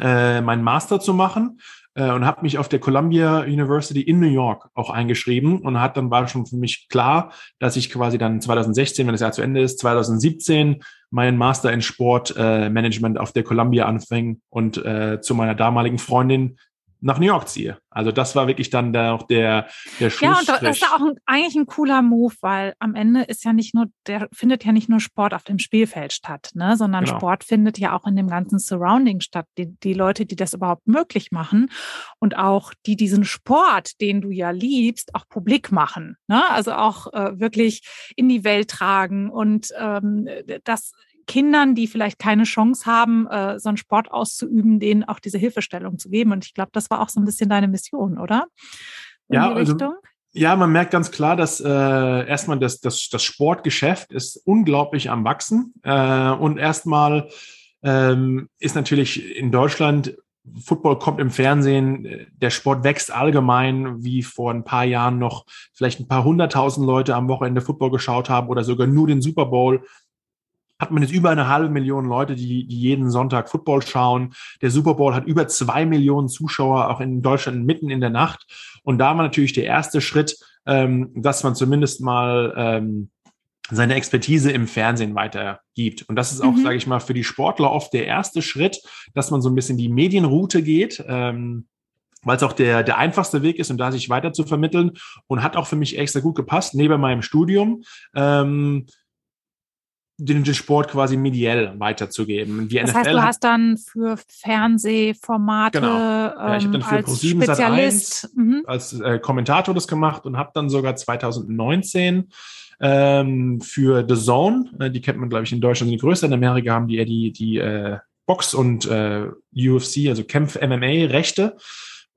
äh, meinen Master zu machen äh, und habe mich auf der Columbia University in New York auch eingeschrieben und hat dann war schon für mich klar, dass ich quasi dann 2016, wenn das Jahr zu Ende ist, 2017 meinen Master in Sportmanagement äh, auf der Columbia anfangen und äh, zu meiner damaligen Freundin nach New York ziehe. Also das war wirklich dann da auch der der Ja, und das ist ja auch ein, eigentlich ein cooler Move, weil am Ende ist ja nicht nur, der findet ja nicht nur Sport auf dem Spielfeld statt, ne, sondern Genau. Sport findet ja auch in dem ganzen Surrounding statt. Die, die Leute, die das überhaupt möglich machen und auch die diesen Sport, den du ja liebst, auch publik machen. Ne? Also auch äh, wirklich in die Welt tragen und ähm, das Kindern, die vielleicht keine Chance haben, äh, so einen Sport auszuüben, denen auch diese Hilfestellung zu geben. Und ich glaube, das war auch so ein bisschen deine Mission, oder? In Ja, die also- Richtung? Ja, man merkt ganz klar, dass äh, erstmal das, das, das Sportgeschäft ist unglaublich am Wachsen. Äh, und erstmal ähm, ist natürlich in Deutschland, Football kommt im Fernsehen, äh, der Sport wächst allgemein, wie vor ein paar Jahren noch vielleicht ein paar hunderttausend Leute am Wochenende Football geschaut haben oder sogar nur den Super Bowl. Hat man jetzt über eine halbe Million Leute, die, die jeden Sonntag Football schauen. Der Super Bowl hat über zwei Millionen Zuschauer, auch in Deutschland mitten in der Nacht. Und da war natürlich der erste Schritt, ähm, dass man zumindest mal ähm, seine Expertise im Fernsehen weitergibt. Und das ist auch, Mhm. sage ich mal, für die Sportler oft der erste Schritt, dass man so ein bisschen die Medienroute geht. Ähm, weil es auch der, der einfachste Weg ist, um da sich weiter zu vermitteln und hat auch für mich extra gut gepasst, neben meinem Studium, ähm, den, den Sport quasi mediell weiterzugeben. Die Das NFL heißt, du hat- hast dann für Fernsehformate Genau. Ja, ich ähm, dann für als ProSieben Sat.1 Spezialist. Mhm. als äh, Kommentator das gemacht und habe dann sogar 2019 ähm, für The Zone. Äh, die kennt man, glaube ich, in Deutschland sind größer. In Amerika haben die eher die, die äh, Box- und äh, UFC, also Kämpf-MMA-Rechte.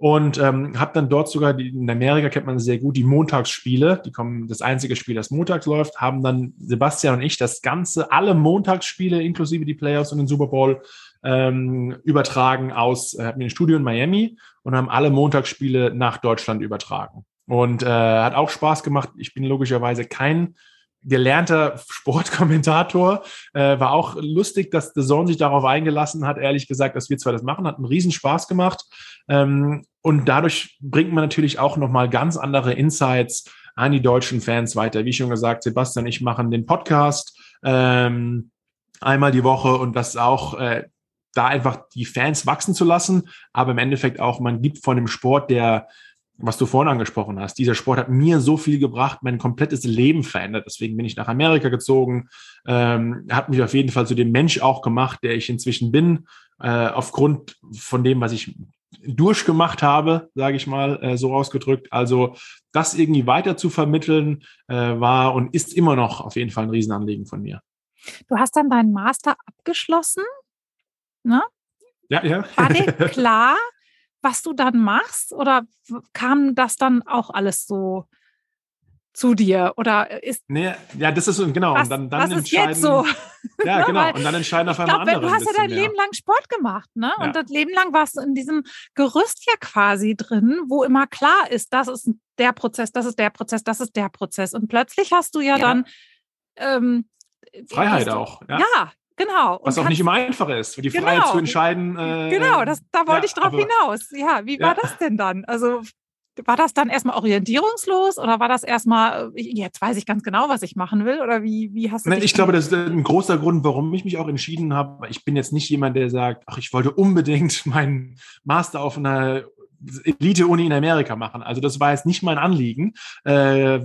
Und ähm, habe dann dort sogar, die, in Amerika kennt man sehr gut, die Montagsspiele, die kommen, das einzige Spiel, das montags läuft, haben dann Sebastian und ich das Ganze, alle Montagsspiele, inklusive die Playoffs und den Super Bowl, ähm, übertragen aus, äh, hatten ein Studio in Miami und haben alle Montagsspiele nach Deutschland übertragen. Und äh, hat auch Spaß gemacht. Ich bin logischerweise kein gelernter Sportkommentator. Äh, war auch lustig, dass The Zone sich darauf eingelassen hat, ehrlich gesagt, dass wir zwar das machen, hat einen riesen Spaß gemacht. Ähm, und dadurch bringt man natürlich auch nochmal ganz andere Insights an die deutschen Fans weiter. Wie schon gesagt, Sebastian und ich machen den Podcast ähm, einmal die Woche und das auch äh, da einfach die Fans wachsen zu lassen, aber im Endeffekt auch, man gibt von dem Sport, der was du vorhin angesprochen hast. Dieser Sport hat mir so viel gebracht, mein komplettes Leben verändert. Deswegen bin ich nach Amerika gezogen, ähm, hat mich auf jeden Fall zu dem Mensch auch gemacht, der ich inzwischen bin, äh, aufgrund von dem, was ich durchgemacht habe, sage ich mal, äh, so ausgedrückt. Also das irgendwie weiter zu vermitteln, äh, war und ist immer noch auf jeden Fall ein Riesenanliegen von mir. Du hast dann deinen Master abgeschlossen, ne? Ja, ja. War dir klar, was du dann machst? Oder kam das dann auch alles so zu dir? Oder ist. Nee, ja, das ist genau. Was, und dann, dann was ist jetzt so? Ja, genau. Und dann entscheiden auf einmal glaub, andere. Du hast ja dein mehr. Leben lang Sport gemacht, ne? Ja. Und das Leben lang warst du in diesem Gerüst ja quasi drin, wo immer klar ist, das ist der Prozess, das ist der Prozess, das ist der Prozess. Und plötzlich hast du ja, Ja. dann. Ähm, Freiheit hast du- auch. Ja. Ja, genau. Was auch nicht immer einfach ist, die Genau. Freiheit zu entscheiden. Äh, Genau, das, da wollte ja, ich drauf aber- hinaus. Ja, wie war Ja. das denn dann? Also war das dann erstmal orientierungslos oder war das erstmal, äh, jetzt weiß ich ganz genau, was ich machen will? Oder wie, wie hast du Nein, ich glaube, das ist ein großer Grund, warum ich mich auch entschieden habe. Ich bin jetzt nicht jemand, der sagt, ach, ich wollte unbedingt meinen Master auf einer Elite-Uni in Amerika machen. Also das war jetzt nicht mein Anliegen, äh,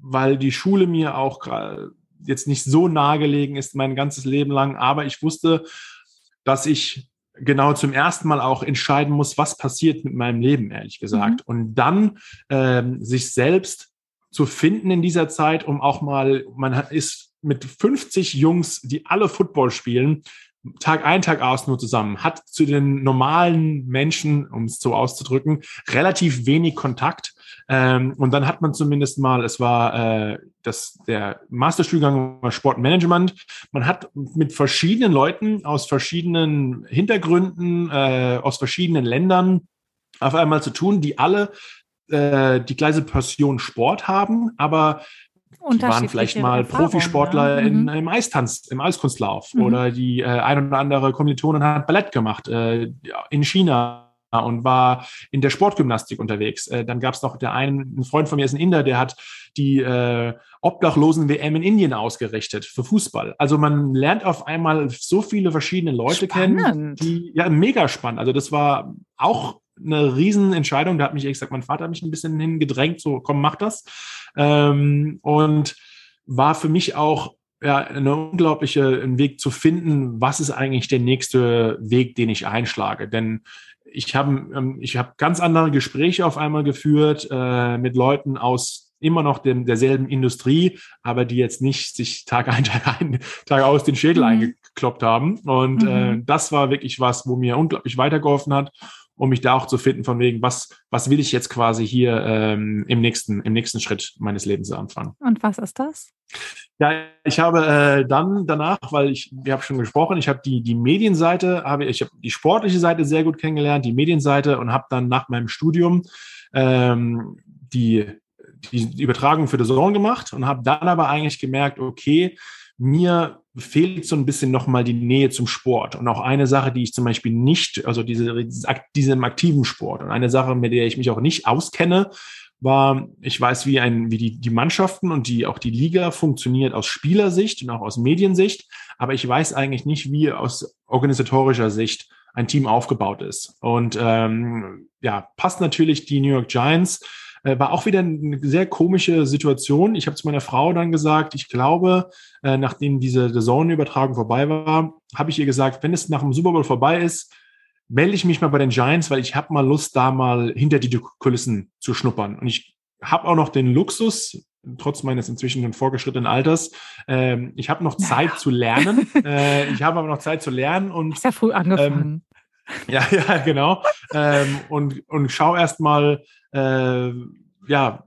weil die Schule mir auch gra- jetzt nicht so nahegelegen ist mein ganzes Leben lang. Aber ich wusste, dass ich genau zum ersten Mal auch entscheiden muss, was passiert mit meinem Leben, ehrlich gesagt. Und dann ähm, sich selbst zu finden in dieser Zeit, um auch mal, man ist mit 50 Jungs, die alle Football spielen, Tag ein, Tag aus nur zusammen, hat zu den normalen Menschen, um es so auszudrücken, relativ wenig Kontakt. Ähm, und dann hat man zumindest mal, es war äh, das, der Masterstuhlgang war Sportmanagement. Man hat mit verschiedenen Leuten aus verschiedenen Hintergründen, äh, aus verschiedenen Ländern auf einmal zu tun, die alle äh, die gleiche Passion Sport haben, aber die waren vielleicht mal Profisportler ne? in, Mhm. im Eistanz, im Eiskunstlauf Mhm. oder die äh, ein oder andere Kommilitonin hat Ballett gemacht äh, in China und war in der Sportgymnastik unterwegs. Äh, dann gab es noch der einen, ein Freund von mir ist ein Inder, der hat die äh, Obdachlosen-WM in Indien ausgerichtet für Fußball. Also man lernt auf einmal so viele verschiedene Leute kennen, Spannend. die ja mega spannend. Also das war auch eine Riesenentscheidung. Da hat mich ehrlich gesagt, mein Vater hat mich ein bisschen hingedrängt, so komm, mach das. Ähm, und war für mich auch ja, eine unglaubliche ein Weg zu finden, was ist eigentlich der nächste Weg, den ich einschlage. Denn ich habe ähm, ich habe ganz andere Gespräche auf einmal geführt äh, mit Leuten aus immer noch dem, derselben Industrie, aber die jetzt nicht sich Tag ein, Tag ein, Tag aus den Schädel Mhm. eingekloppt haben. Und äh, Mhm. das war wirklich was, wo mir unglaublich weitergeholfen hat, um mich da auch zu finden, von wegen, was, was will ich jetzt quasi hier ähm, im, nächsten, im nächsten Schritt meines Lebens anfangen. Und was ist das? Ja, ich habe äh, dann danach, weil ich, wir haben schon gesprochen, ich habe die, die Medienseite, habe ich habe die sportliche Seite sehr gut kennengelernt, die Medienseite und habe dann nach meinem Studium ähm, die, die Übertragung für The Zone gemacht und habe dann aber eigentlich gemerkt, okay, mir fehlt so ein bisschen nochmal die Nähe zum Sport. Und auch eine Sache, die ich zum Beispiel nicht, also diese, diesem aktiven Sport und eine Sache, mit der ich mich auch nicht auskenne, war, ich weiß, wie ein, wie die, die Mannschaften und die, auch die Liga funktioniert aus Spielersicht und auch aus Mediensicht. Aber ich weiß eigentlich nicht, wie aus organisatorischer Sicht ein Team aufgebaut ist. Und ähm, ja, passt natürlich die New York Giants. Äh, war auch wieder eine sehr komische Situation. Ich habe zu meiner Frau dann gesagt, ich glaube, äh, nachdem diese The Zone-Übertragung vorbei war, habe ich ihr gesagt, wenn es nach dem Super Bowl vorbei ist, melde ich mich mal bei den Giants, weil ich habe mal Lust, da mal hinter die Kulissen zu schnuppern. Und ich habe auch noch den Luxus, trotz meines inzwischen vorgeschrittenen Alters. Ähm, ich habe noch Zeit naja. zu lernen. äh, ich habe aber noch Zeit zu lernen und. Hast ja früh angefangen. Ähm, ja, ja, genau. ähm, und, und schau erst mal, äh, ja,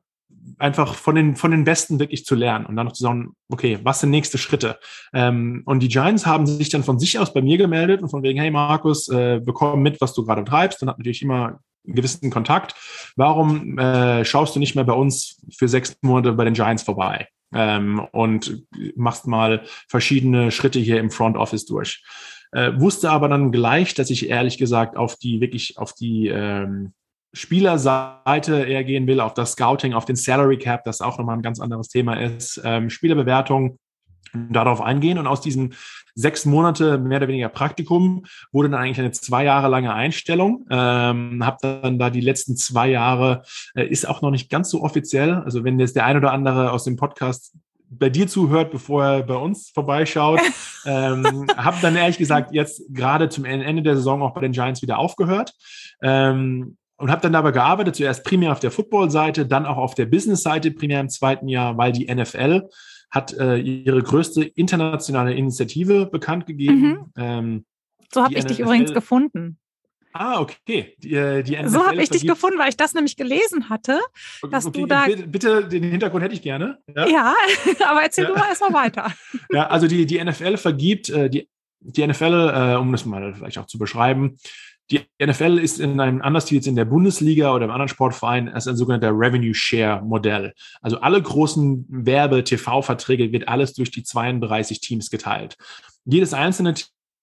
einfach von den, von den Besten wirklich zu lernen und dann noch zu sagen, okay, was sind nächste Schritte? Ähm, und die Giants haben sich dann von sich aus bei mir gemeldet und von wegen, hey Markus, äh, bekomm mit, was du gerade treibst. Dann hat natürlich immer einen gewissen Kontakt. Warum äh, schaust du nicht mehr bei uns für sechs Monate bei den Giants vorbei? Ähm, und machst mal verschiedene Schritte hier im Front Office durch. Äh, wusste aber dann gleich, dass ich ehrlich gesagt auf die wirklich auf die ähm, Spielerseite eher gehen will, auf das Scouting, auf den Salary Cap, das auch nochmal ein ganz anderes Thema ist, ähm, Spielerbewertung, darauf eingehen. Und aus diesem sechs Monate mehr oder weniger Praktikum wurde dann eigentlich eine zwei Jahre lange Einstellung. Ähm, habe dann da die letzten zwei Jahre, äh, ist auch noch nicht ganz so offiziell. Also wenn jetzt der ein oder andere aus dem Podcast bei dir zuhört, bevor er bei uns vorbeischaut. ähm, habe dann ehrlich gesagt jetzt gerade zum Ende der Saison auch bei den Giants wieder aufgehört. Ähm, und habe dann dabei gearbeitet, zuerst primär auf der Football-Seite, dann auch auf der Business-Seite primär im zweiten Jahr, weil die NFL hat äh, ihre größte internationale Initiative bekannt gegeben. Mhm. Ähm, so habe ich NFL dich übrigens gefunden. Ah, okay. Die, äh, die NFL so habe ich dich gefunden, weil ich das nämlich gelesen hatte, dass okay, du da. Bitte, den Hintergrund hätte ich gerne. Ja, ja aber erzähl ja. du mal erstmal weiter. Ja, also die, die NFL vergibt, äh, die, die NFL, äh, um das mal vielleicht auch zu beschreiben, die NFL ist in einem anders wie jetzt in der Bundesliga oder im anderen Sportverein als ein sogenannter Revenue Share Modell. Also alle großen Werbe, TV-Verträge wird alles durch die 32 Teams geteilt. Jedes einzelne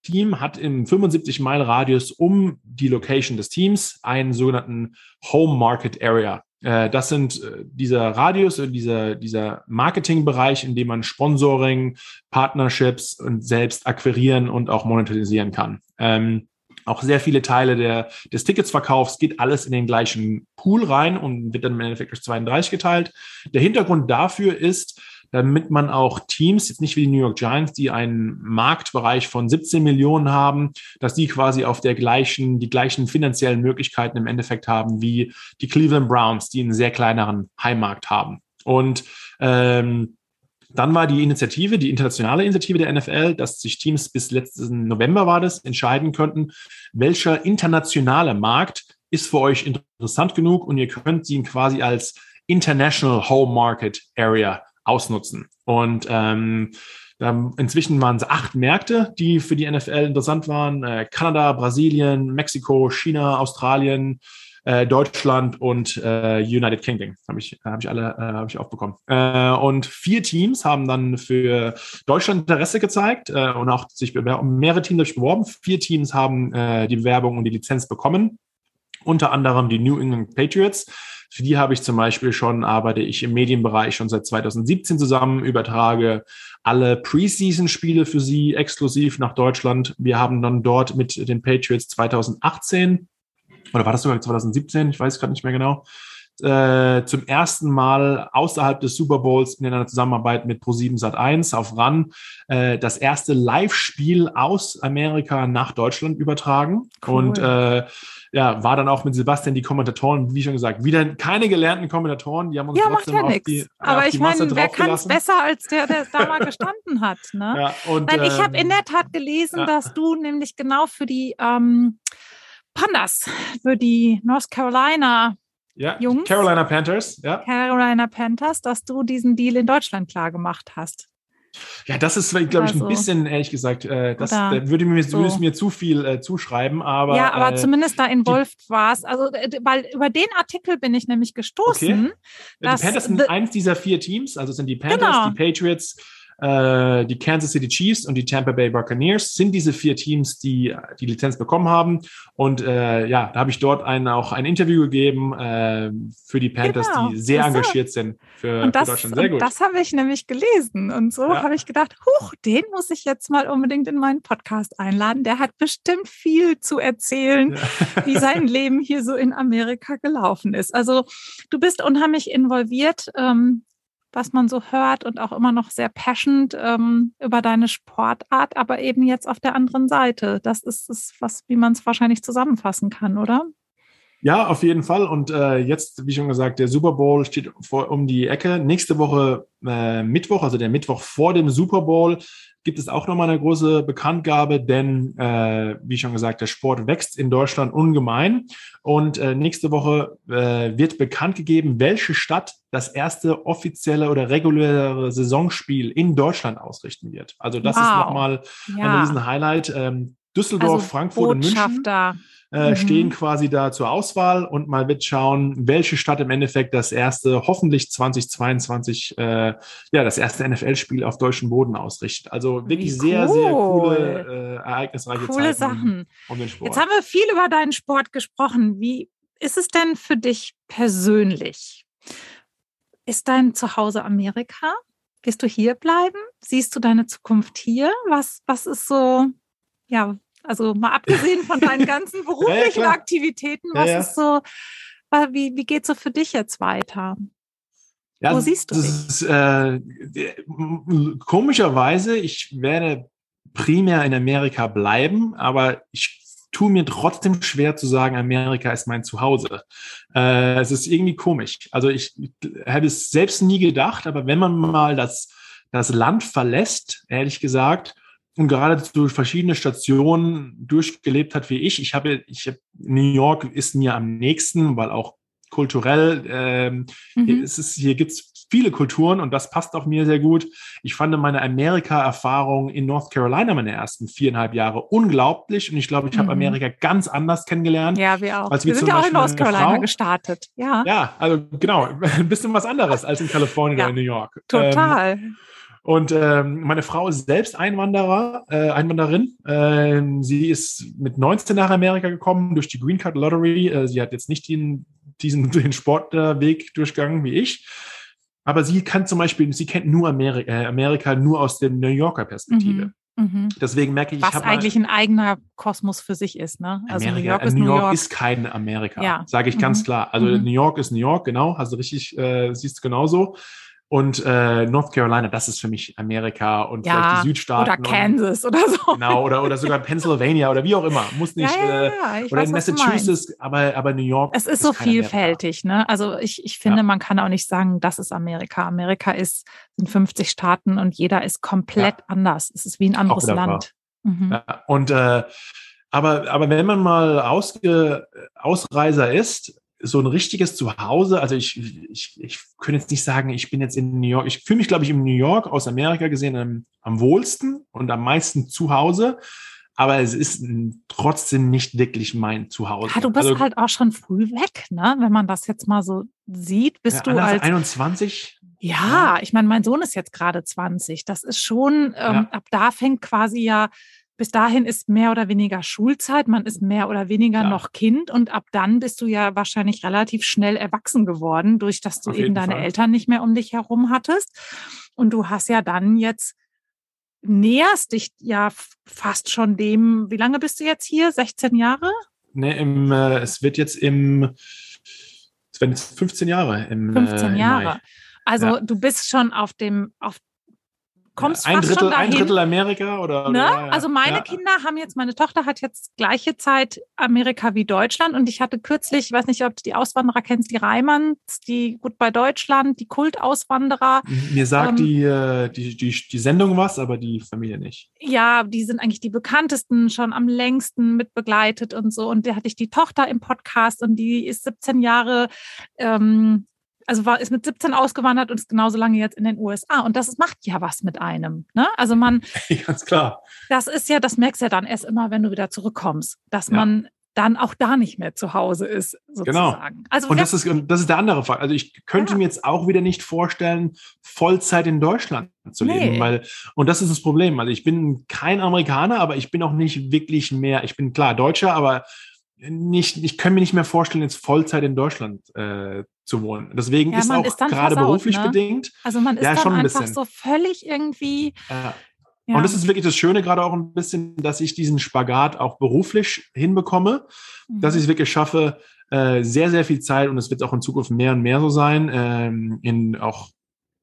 Team hat im 75 Mile Radius um die Location des Teams einen sogenannten Home Market Area. Äh, das sind äh, dieser Radius, dieser, dieser Marketingbereich, in dem man Sponsoring, Partnerships und selbst akquirieren und auch monetarisieren kann. Ähm, auch sehr viele Teile der, des Ticketsverkaufs geht alles in den gleichen Pool rein und wird dann im Endeffekt durch 32 geteilt. Der Hintergrund dafür ist, damit man auch Teams, jetzt nicht wie die New York Giants, die einen Marktbereich von 17 Millionen haben, dass die quasi auf der gleichen, die gleichen finanziellen Möglichkeiten im Endeffekt haben wie die Cleveland Browns, die einen sehr kleineren Heimmarkt haben. Und ähm, dann war die Initiative, die internationale Initiative der NFL, dass sich Teams bis letzten November war das, entscheiden könnten, welcher internationale Markt ist für euch interessant genug und ihr könnt ihn quasi als International Home Market Area ausnutzen. Und ähm, inzwischen waren es acht Märkte, die für die NFL interessant waren. Äh, Kanada, Brasilien, Mexiko, China, Australien, äh, Deutschland und äh, United Kingdom. Habe ich, hab ich alle äh, hab ich aufbekommen. Äh, und vier Teams haben dann für Deutschland Interesse gezeigt äh, und auch sich mehrere Teams sich beworben. Vier Teams haben äh, die Bewerbung und die Lizenz bekommen. Unter anderem die New England Patriots. Für die habe ich zum Beispiel schon, arbeite ich im Medienbereich schon seit 2017 zusammen, übertrage alle Preseason-Spiele für sie exklusiv nach Deutschland. Wir haben dann dort mit den Patriots 2018 oder war das sogar 2017? Ich weiß gerade nicht mehr genau. Äh, zum ersten Mal außerhalb des Super Bowls in einer Zusammenarbeit mit Pro7 Sat1 auf RAN äh, das erste Live-Spiel aus Amerika nach Deutschland übertragen. Cool. Und äh, ja, war dann auch mit Sebastian die Kommentatoren, wie schon gesagt, wieder keine gelernten Kommentatoren, die haben uns ja, trotzdem macht ja auf die Aber auf ich meine, wer kann es besser als der, der da mal gestanden hat? Ne? Ja, und, Nein, ich habe in ähm, der Tat gelesen, ja. dass du nämlich genau für die ähm, Pandas, für die North Carolina ja, Jungs, Carolina Panthers, ja. Carolina Panthers, dass du diesen Deal in Deutschland klar gemacht hast. Ja, das ist, glaube ich, ein bisschen, ehrlich gesagt, äh, das da würde mir, so. würde mir zu viel äh, zuschreiben, aber. Ja, aber äh, zumindest da involviert war es. Also, äh, weil über den Artikel bin ich nämlich gestoßen. Okay. die Panthers sind eins dieser vier Teams, also sind die Panthers, genau. die Patriots, äh, die Kansas City Chiefs und die Tampa Bay Buccaneers sind diese vier Teams, die die Lizenz bekommen haben. Und äh, ja, da habe ich dort ein, auch ein Interview gegeben äh, für die Panthers, genau. die sehr engagiert sind für, das, für Deutschland. Sehr gut. Das habe ich nämlich gelesen. Und so ja. habe ich gedacht, huch, den muss ich jetzt mal unbedingt in meinen Podcast einladen. Der hat bestimmt viel zu erzählen, ja. wie sein Leben hier so in Amerika gelaufen ist. Also du bist unheimlich involviert. Ähm, was man so hört und auch immer noch sehr passionate ähm, über deine Sportart, aber eben jetzt auf der anderen Seite. Das ist es, was, wie man es wahrscheinlich zusammenfassen kann, oder? Ja, auf jeden Fall. Und äh, jetzt, wie schon gesagt, der Super Bowl steht vor, um die Ecke. Nächste Woche äh, Mittwoch, also der Mittwoch vor dem Super Bowl, gibt es auch nochmal eine große Bekanntgabe, denn äh, wie schon gesagt, der Sport wächst in Deutschland ungemein. Und äh, nächste Woche äh, wird bekannt gegeben, welche Stadt das erste offizielle oder reguläre Saisonspiel in Deutschland ausrichten wird. Also das wow. ist nochmal ja. ein riesen Highlight. Ähm, Düsseldorf, also Frankfurt und München äh, mhm. stehen quasi da zur Auswahl und mal wird schauen, welche Stadt im Endeffekt das erste, hoffentlich 2022, äh, ja, das erste NFL-Spiel auf deutschem Boden ausrichtet. Also wirklich cool. sehr, sehr coole, äh, ereignisreiche coole Zeiten Sachen. Um den Sport. Jetzt haben wir viel über deinen Sport gesprochen. Wie ist es denn für dich persönlich? Ist dein Zuhause Amerika? Wirst du hier bleiben? Siehst du deine Zukunft hier? Was, was ist so, ja, also mal abgesehen von deinen ganzen beruflichen ja, ja, Aktivitäten, was ja, ist so, wie, wie geht es so für dich jetzt weiter? Wo siehst du dich? Ist, äh, komischerweise, ich werde primär in Amerika bleiben, aber ich tue mir trotzdem schwer zu sagen, Amerika ist mein Zuhause. Äh, es ist irgendwie komisch. Also ich, ich habe es selbst nie gedacht, aber wenn man mal das, das Land verlässt, ehrlich gesagt, und gerade durch verschiedene Stationen durchgelebt hat wie ich. Ich habe, ich habe, New York ist mir am nächsten, weil auch kulturell, ähm, mhm. hier, ist es, hier gibt's viele Kulturen und das passt auch mir sehr gut. Ich fand meine Amerika-Erfahrung in North Carolina meine ersten viereinhalb Jahre unglaublich und ich glaube, ich mhm. habe Amerika ganz anders kennengelernt. Ja, wir auch. Als wir sind ja auch in North Carolina Frau. gestartet. Ja. Ja, also genau, ein bisschen was anderes als in Kalifornien ja, oder in New York. Total. Ähm, und ähm, meine Frau ist selbst Einwanderer, äh, Einwanderin. Ähm, sie ist mit 19 nach Amerika gekommen durch die Green Card Lottery. Äh, sie hat jetzt nicht den, diesen den Sportweg durchgegangen wie ich. Aber sie kann zum Beispiel, sie kennt nur Amerika, äh, Amerika nur aus der New Yorker Perspektive. Mhm. Mhm. Deswegen merke ich, was ich eigentlich ein eigener Kosmos für sich ist, ne? Also Amerika, New York ist New York, York. ist kein Amerika, ja. sage ich mhm. ganz klar. Also mhm. New York ist New York, genau, hast du richtig, äh, siehst du genauso. Und äh, North Carolina, das ist für mich Amerika und ja, vielleicht die Südstaaten. Oder Kansas und, oder so. Genau, oder, oder sogar Pennsylvania oder wie auch immer. Muss nicht. Ja, ja, äh, oder weiß, in Massachusetts, aber, aber New York. Es ist, ist so vielfältig, Amerika. ne? Also ich, ich finde, man kann auch nicht sagen, das ist Amerika. Amerika ist, sind 50 Staaten und jeder ist komplett anders. Es ist wie ein anderes Land. Mhm. und äh, aber, aber wenn man mal Ausge Ausreiser ist, so ein richtiges Zuhause, also ich, ich, ich könnte jetzt nicht sagen, ich bin jetzt in New York, ich fühle mich, glaube ich, in New York aus Amerika gesehen am, am wohlsten und am meisten zu Hause, aber es ist trotzdem nicht wirklich mein Zuhause. Ja, du bist also, halt auch schon früh weg, ne? Wenn man das jetzt mal so sieht, bist ja, du als 21. Ja, ja, ich meine, mein Sohn ist jetzt gerade 20. Das ist schon, ähm, ab da fängt quasi ja bis dahin ist mehr oder weniger Schulzeit, man ist mehr oder weniger ja. noch Kind und ab dann bist du ja wahrscheinlich relativ schnell erwachsen geworden, durch dass du Auf eben deine Fall. Eltern nicht mehr um dich herum hattest. Und du hast ja dann jetzt näherst dich ja fast schon dem, wie lange bist du jetzt hier? 16 Jahre? Nee, im, äh, es wird jetzt im, es werden jetzt 15 Jahre im 15 äh, Jahre. Also ja. du bist schon auf dem, auf kommst ein fast Drittel, schon dahin. Ein Drittel Amerika oder? Ne? oder also meine ja. Kinder haben jetzt, meine Tochter hat jetzt gleiche Zeit Amerika wie Deutschland und ich hatte kürzlich, ich weiß nicht, ob du die Auswanderer kennst, die Reimanns, die gut bei Deutschland, die Kultauswanderer. Mir sagt ähm, die, äh, die, die, die Sendung was, aber die Familie nicht. Ja, die sind eigentlich die bekanntesten, schon am längsten mitbegleitet und so. Und da hatte ich die Tochter im Podcast und die ist 17 Jahre ähm, also war, ist mit 17 ausgewandert und ist genauso lange jetzt in den USA. Und das macht ja was mit einem. Ne? Also man. Ganz klar. Das ist ja, das merkst du ja dann erst immer, wenn du wieder zurückkommst, dass ja. man dann auch da nicht mehr zu Hause ist, sozusagen. Genau. Also und das ist, das ist der andere Fall. Also ich könnte ja. mir jetzt auch wieder nicht vorstellen, Vollzeit in Deutschland zu nee. leben, weil, und das ist das Problem. Also ich bin kein Amerikaner, aber ich bin auch nicht wirklich mehr, ich bin klar Deutscher, aber nicht, ich kann mir nicht mehr vorstellen, jetzt Vollzeit in Deutschland äh, zu wohnen. Deswegen ja, ist auch ist gerade beruflich ne? bedingt. Also man ist ja, dann schon ein einfach bisschen. so völlig irgendwie. Ja. Ja. Und das ist wirklich das Schöne gerade auch ein bisschen, dass ich diesen Spagat auch beruflich hinbekomme, mhm. dass ich es wirklich schaffe, äh, sehr, sehr viel Zeit und es wird auch in Zukunft mehr und mehr so sein, ähm, in auch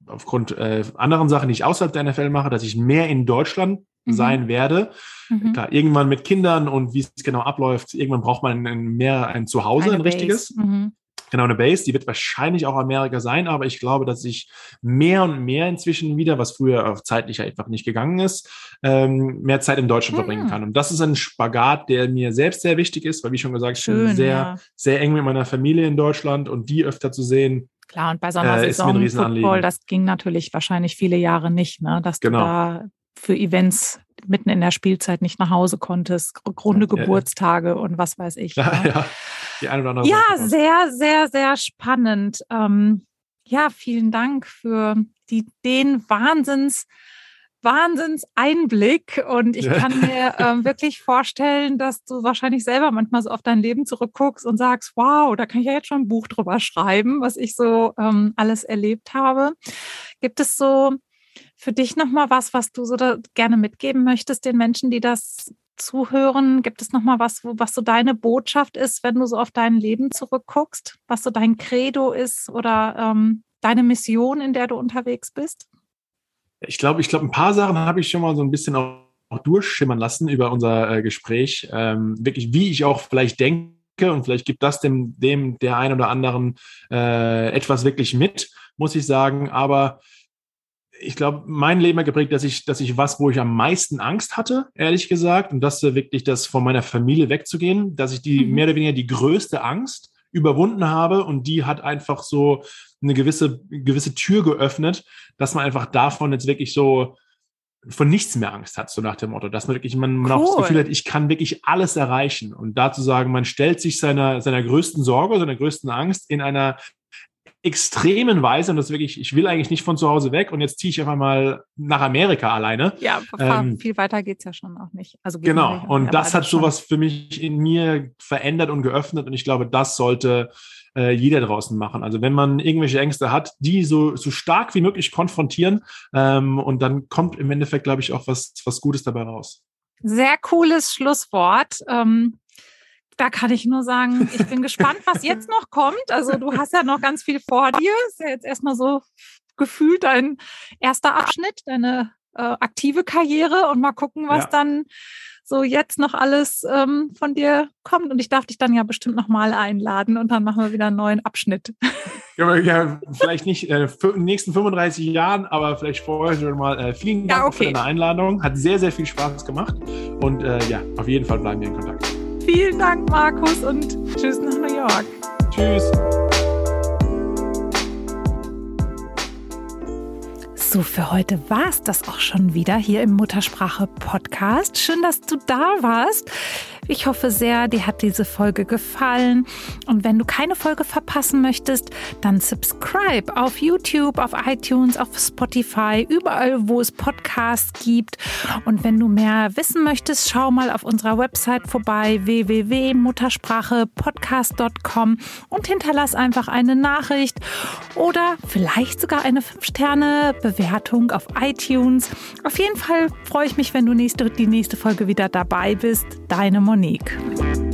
aufgrund äh, anderen Sachen, die ich außerhalb der NFL mache, dass ich mehr in Deutschland mhm. sein werde. Mhm. Klar, irgendwann mit Kindern und wie es genau abläuft, irgendwann braucht man mehr ein Zuhause, Eine ein richtiges. Mhm. Genau, eine Base, die wird wahrscheinlich auch Amerika sein, aber ich glaube, dass ich mehr und mehr inzwischen wieder, was früher zeitlich einfach nicht gegangen ist, ähm, mehr Zeit in Deutschland mhm. verbringen kann. Und das ist ein Spagat, der mir selbst sehr wichtig ist, weil wie schon gesagt, Schön, ich bin sehr, ja. sehr eng mit meiner Familie in Deutschland und die öfter zu sehen, Klar, und bei so einer äh, Saison Football, das ging natürlich wahrscheinlich viele Jahre nicht, ne? dass genau. du da für Events mitten in der Spielzeit nicht nach Hause konntest, runde ja, Geburtstage ja. und was weiß ich. Ja, ne? ja. Die eine oder andere ja sehr, sehr, sehr spannend. Ähm, ja, vielen Dank für die, den Wahnsinns Wahnsinnseinblick und ich kann mir ähm, wirklich vorstellen, dass du wahrscheinlich selber manchmal so auf dein Leben zurückguckst und sagst, wow, da kann ich ja jetzt schon ein Buch drüber schreiben, was ich so ähm, alles erlebt habe. Gibt es so für dich nochmal was, was du so gerne mitgeben möchtest den Menschen, die das zuhören? Gibt es nochmal was, wo, was so deine Botschaft ist, wenn du so auf dein Leben zurückguckst, was so dein Credo ist oder ähm, deine Mission, in der du unterwegs bist? Ich glaube, ich glaube, ein paar Sachen habe ich schon mal so ein bisschen auch, durchschimmern lassen über unser äh, Gespräch. Ähm, wirklich, wie ich auch vielleicht denke und vielleicht gibt das dem, dem der ein oder anderen äh, etwas wirklich mit, muss ich sagen. Aber ich glaube, mein Leben hat geprägt, dass ich, dass ich was, wo ich am meisten Angst hatte, ehrlich gesagt, und das wirklich das von meiner Familie wegzugehen, dass ich die mhm. mehr oder weniger die größte Angst überwunden habe und die hat einfach so eine gewisse, gewisse Tür geöffnet, dass man einfach davon jetzt wirklich so von nichts mehr Angst hat, so nach dem Motto, dass man wirklich, man, man cool. auch das Gefühl hat, ich kann wirklich alles erreichen. Und dazu sagen, man stellt sich seiner, seiner größten Sorge, seiner größten Angst in einer extremen Weise, und das wirklich, ich will eigentlich nicht von zu Hause weg und jetzt ziehe ich einfach mal nach Amerika alleine. Ja, ähm, viel weiter geht's ja schon auch nicht. Also genau, und das hat sowas für mich in mir verändert und geöffnet und ich glaube, das sollte äh, jeder draußen machen. Also wenn man irgendwelche Ängste hat, die so, so stark wie möglich konfrontieren ähm, und dann kommt im Endeffekt, glaube ich, auch was, was Gutes dabei raus. Sehr cooles Schlusswort. Ähm, da kann ich nur sagen, ich bin gespannt, was jetzt noch kommt. Also du hast ja noch ganz viel vor dir. Ist ja jetzt erstmal so gefühlt dein erster Abschnitt, deine äh, aktive Karriere und mal gucken, was ja. dann so jetzt noch alles ähm, von dir kommt. Und ich darf dich dann ja bestimmt nochmal einladen und dann machen wir wieder einen neuen Abschnitt. Ja, ja vielleicht nicht äh, in den nächsten 35 Jahren, aber vielleicht vorher schon mal. Äh, vielen Dank ja, okay. für deine Einladung. Hat sehr, sehr viel Spaß gemacht. Und äh, ja, auf jeden Fall bleiben wir in Kontakt. Vielen Dank, Markus, und tschüss nach New York. Tschüss. So, für heute war es das auch schon wieder hier im Muttersprache Podcast. Schön, dass du da warst. Ich hoffe sehr, dir hat diese Folge gefallen. Und wenn du keine Folge verpassen möchtest, dann subscribe auf YouTube, auf iTunes, auf Spotify, überall, wo es Podcasts gibt. Und wenn du mehr wissen möchtest, schau mal auf unserer Website vorbei www.muttersprachepodcast.com und hinterlass einfach eine Nachricht oder vielleicht sogar eine 5-Sterne-Bewertung auf iTunes. Auf jeden Fall freue ich mich, wenn du nächste, die nächste Folge wieder dabei bist. Deine Monika. Monique.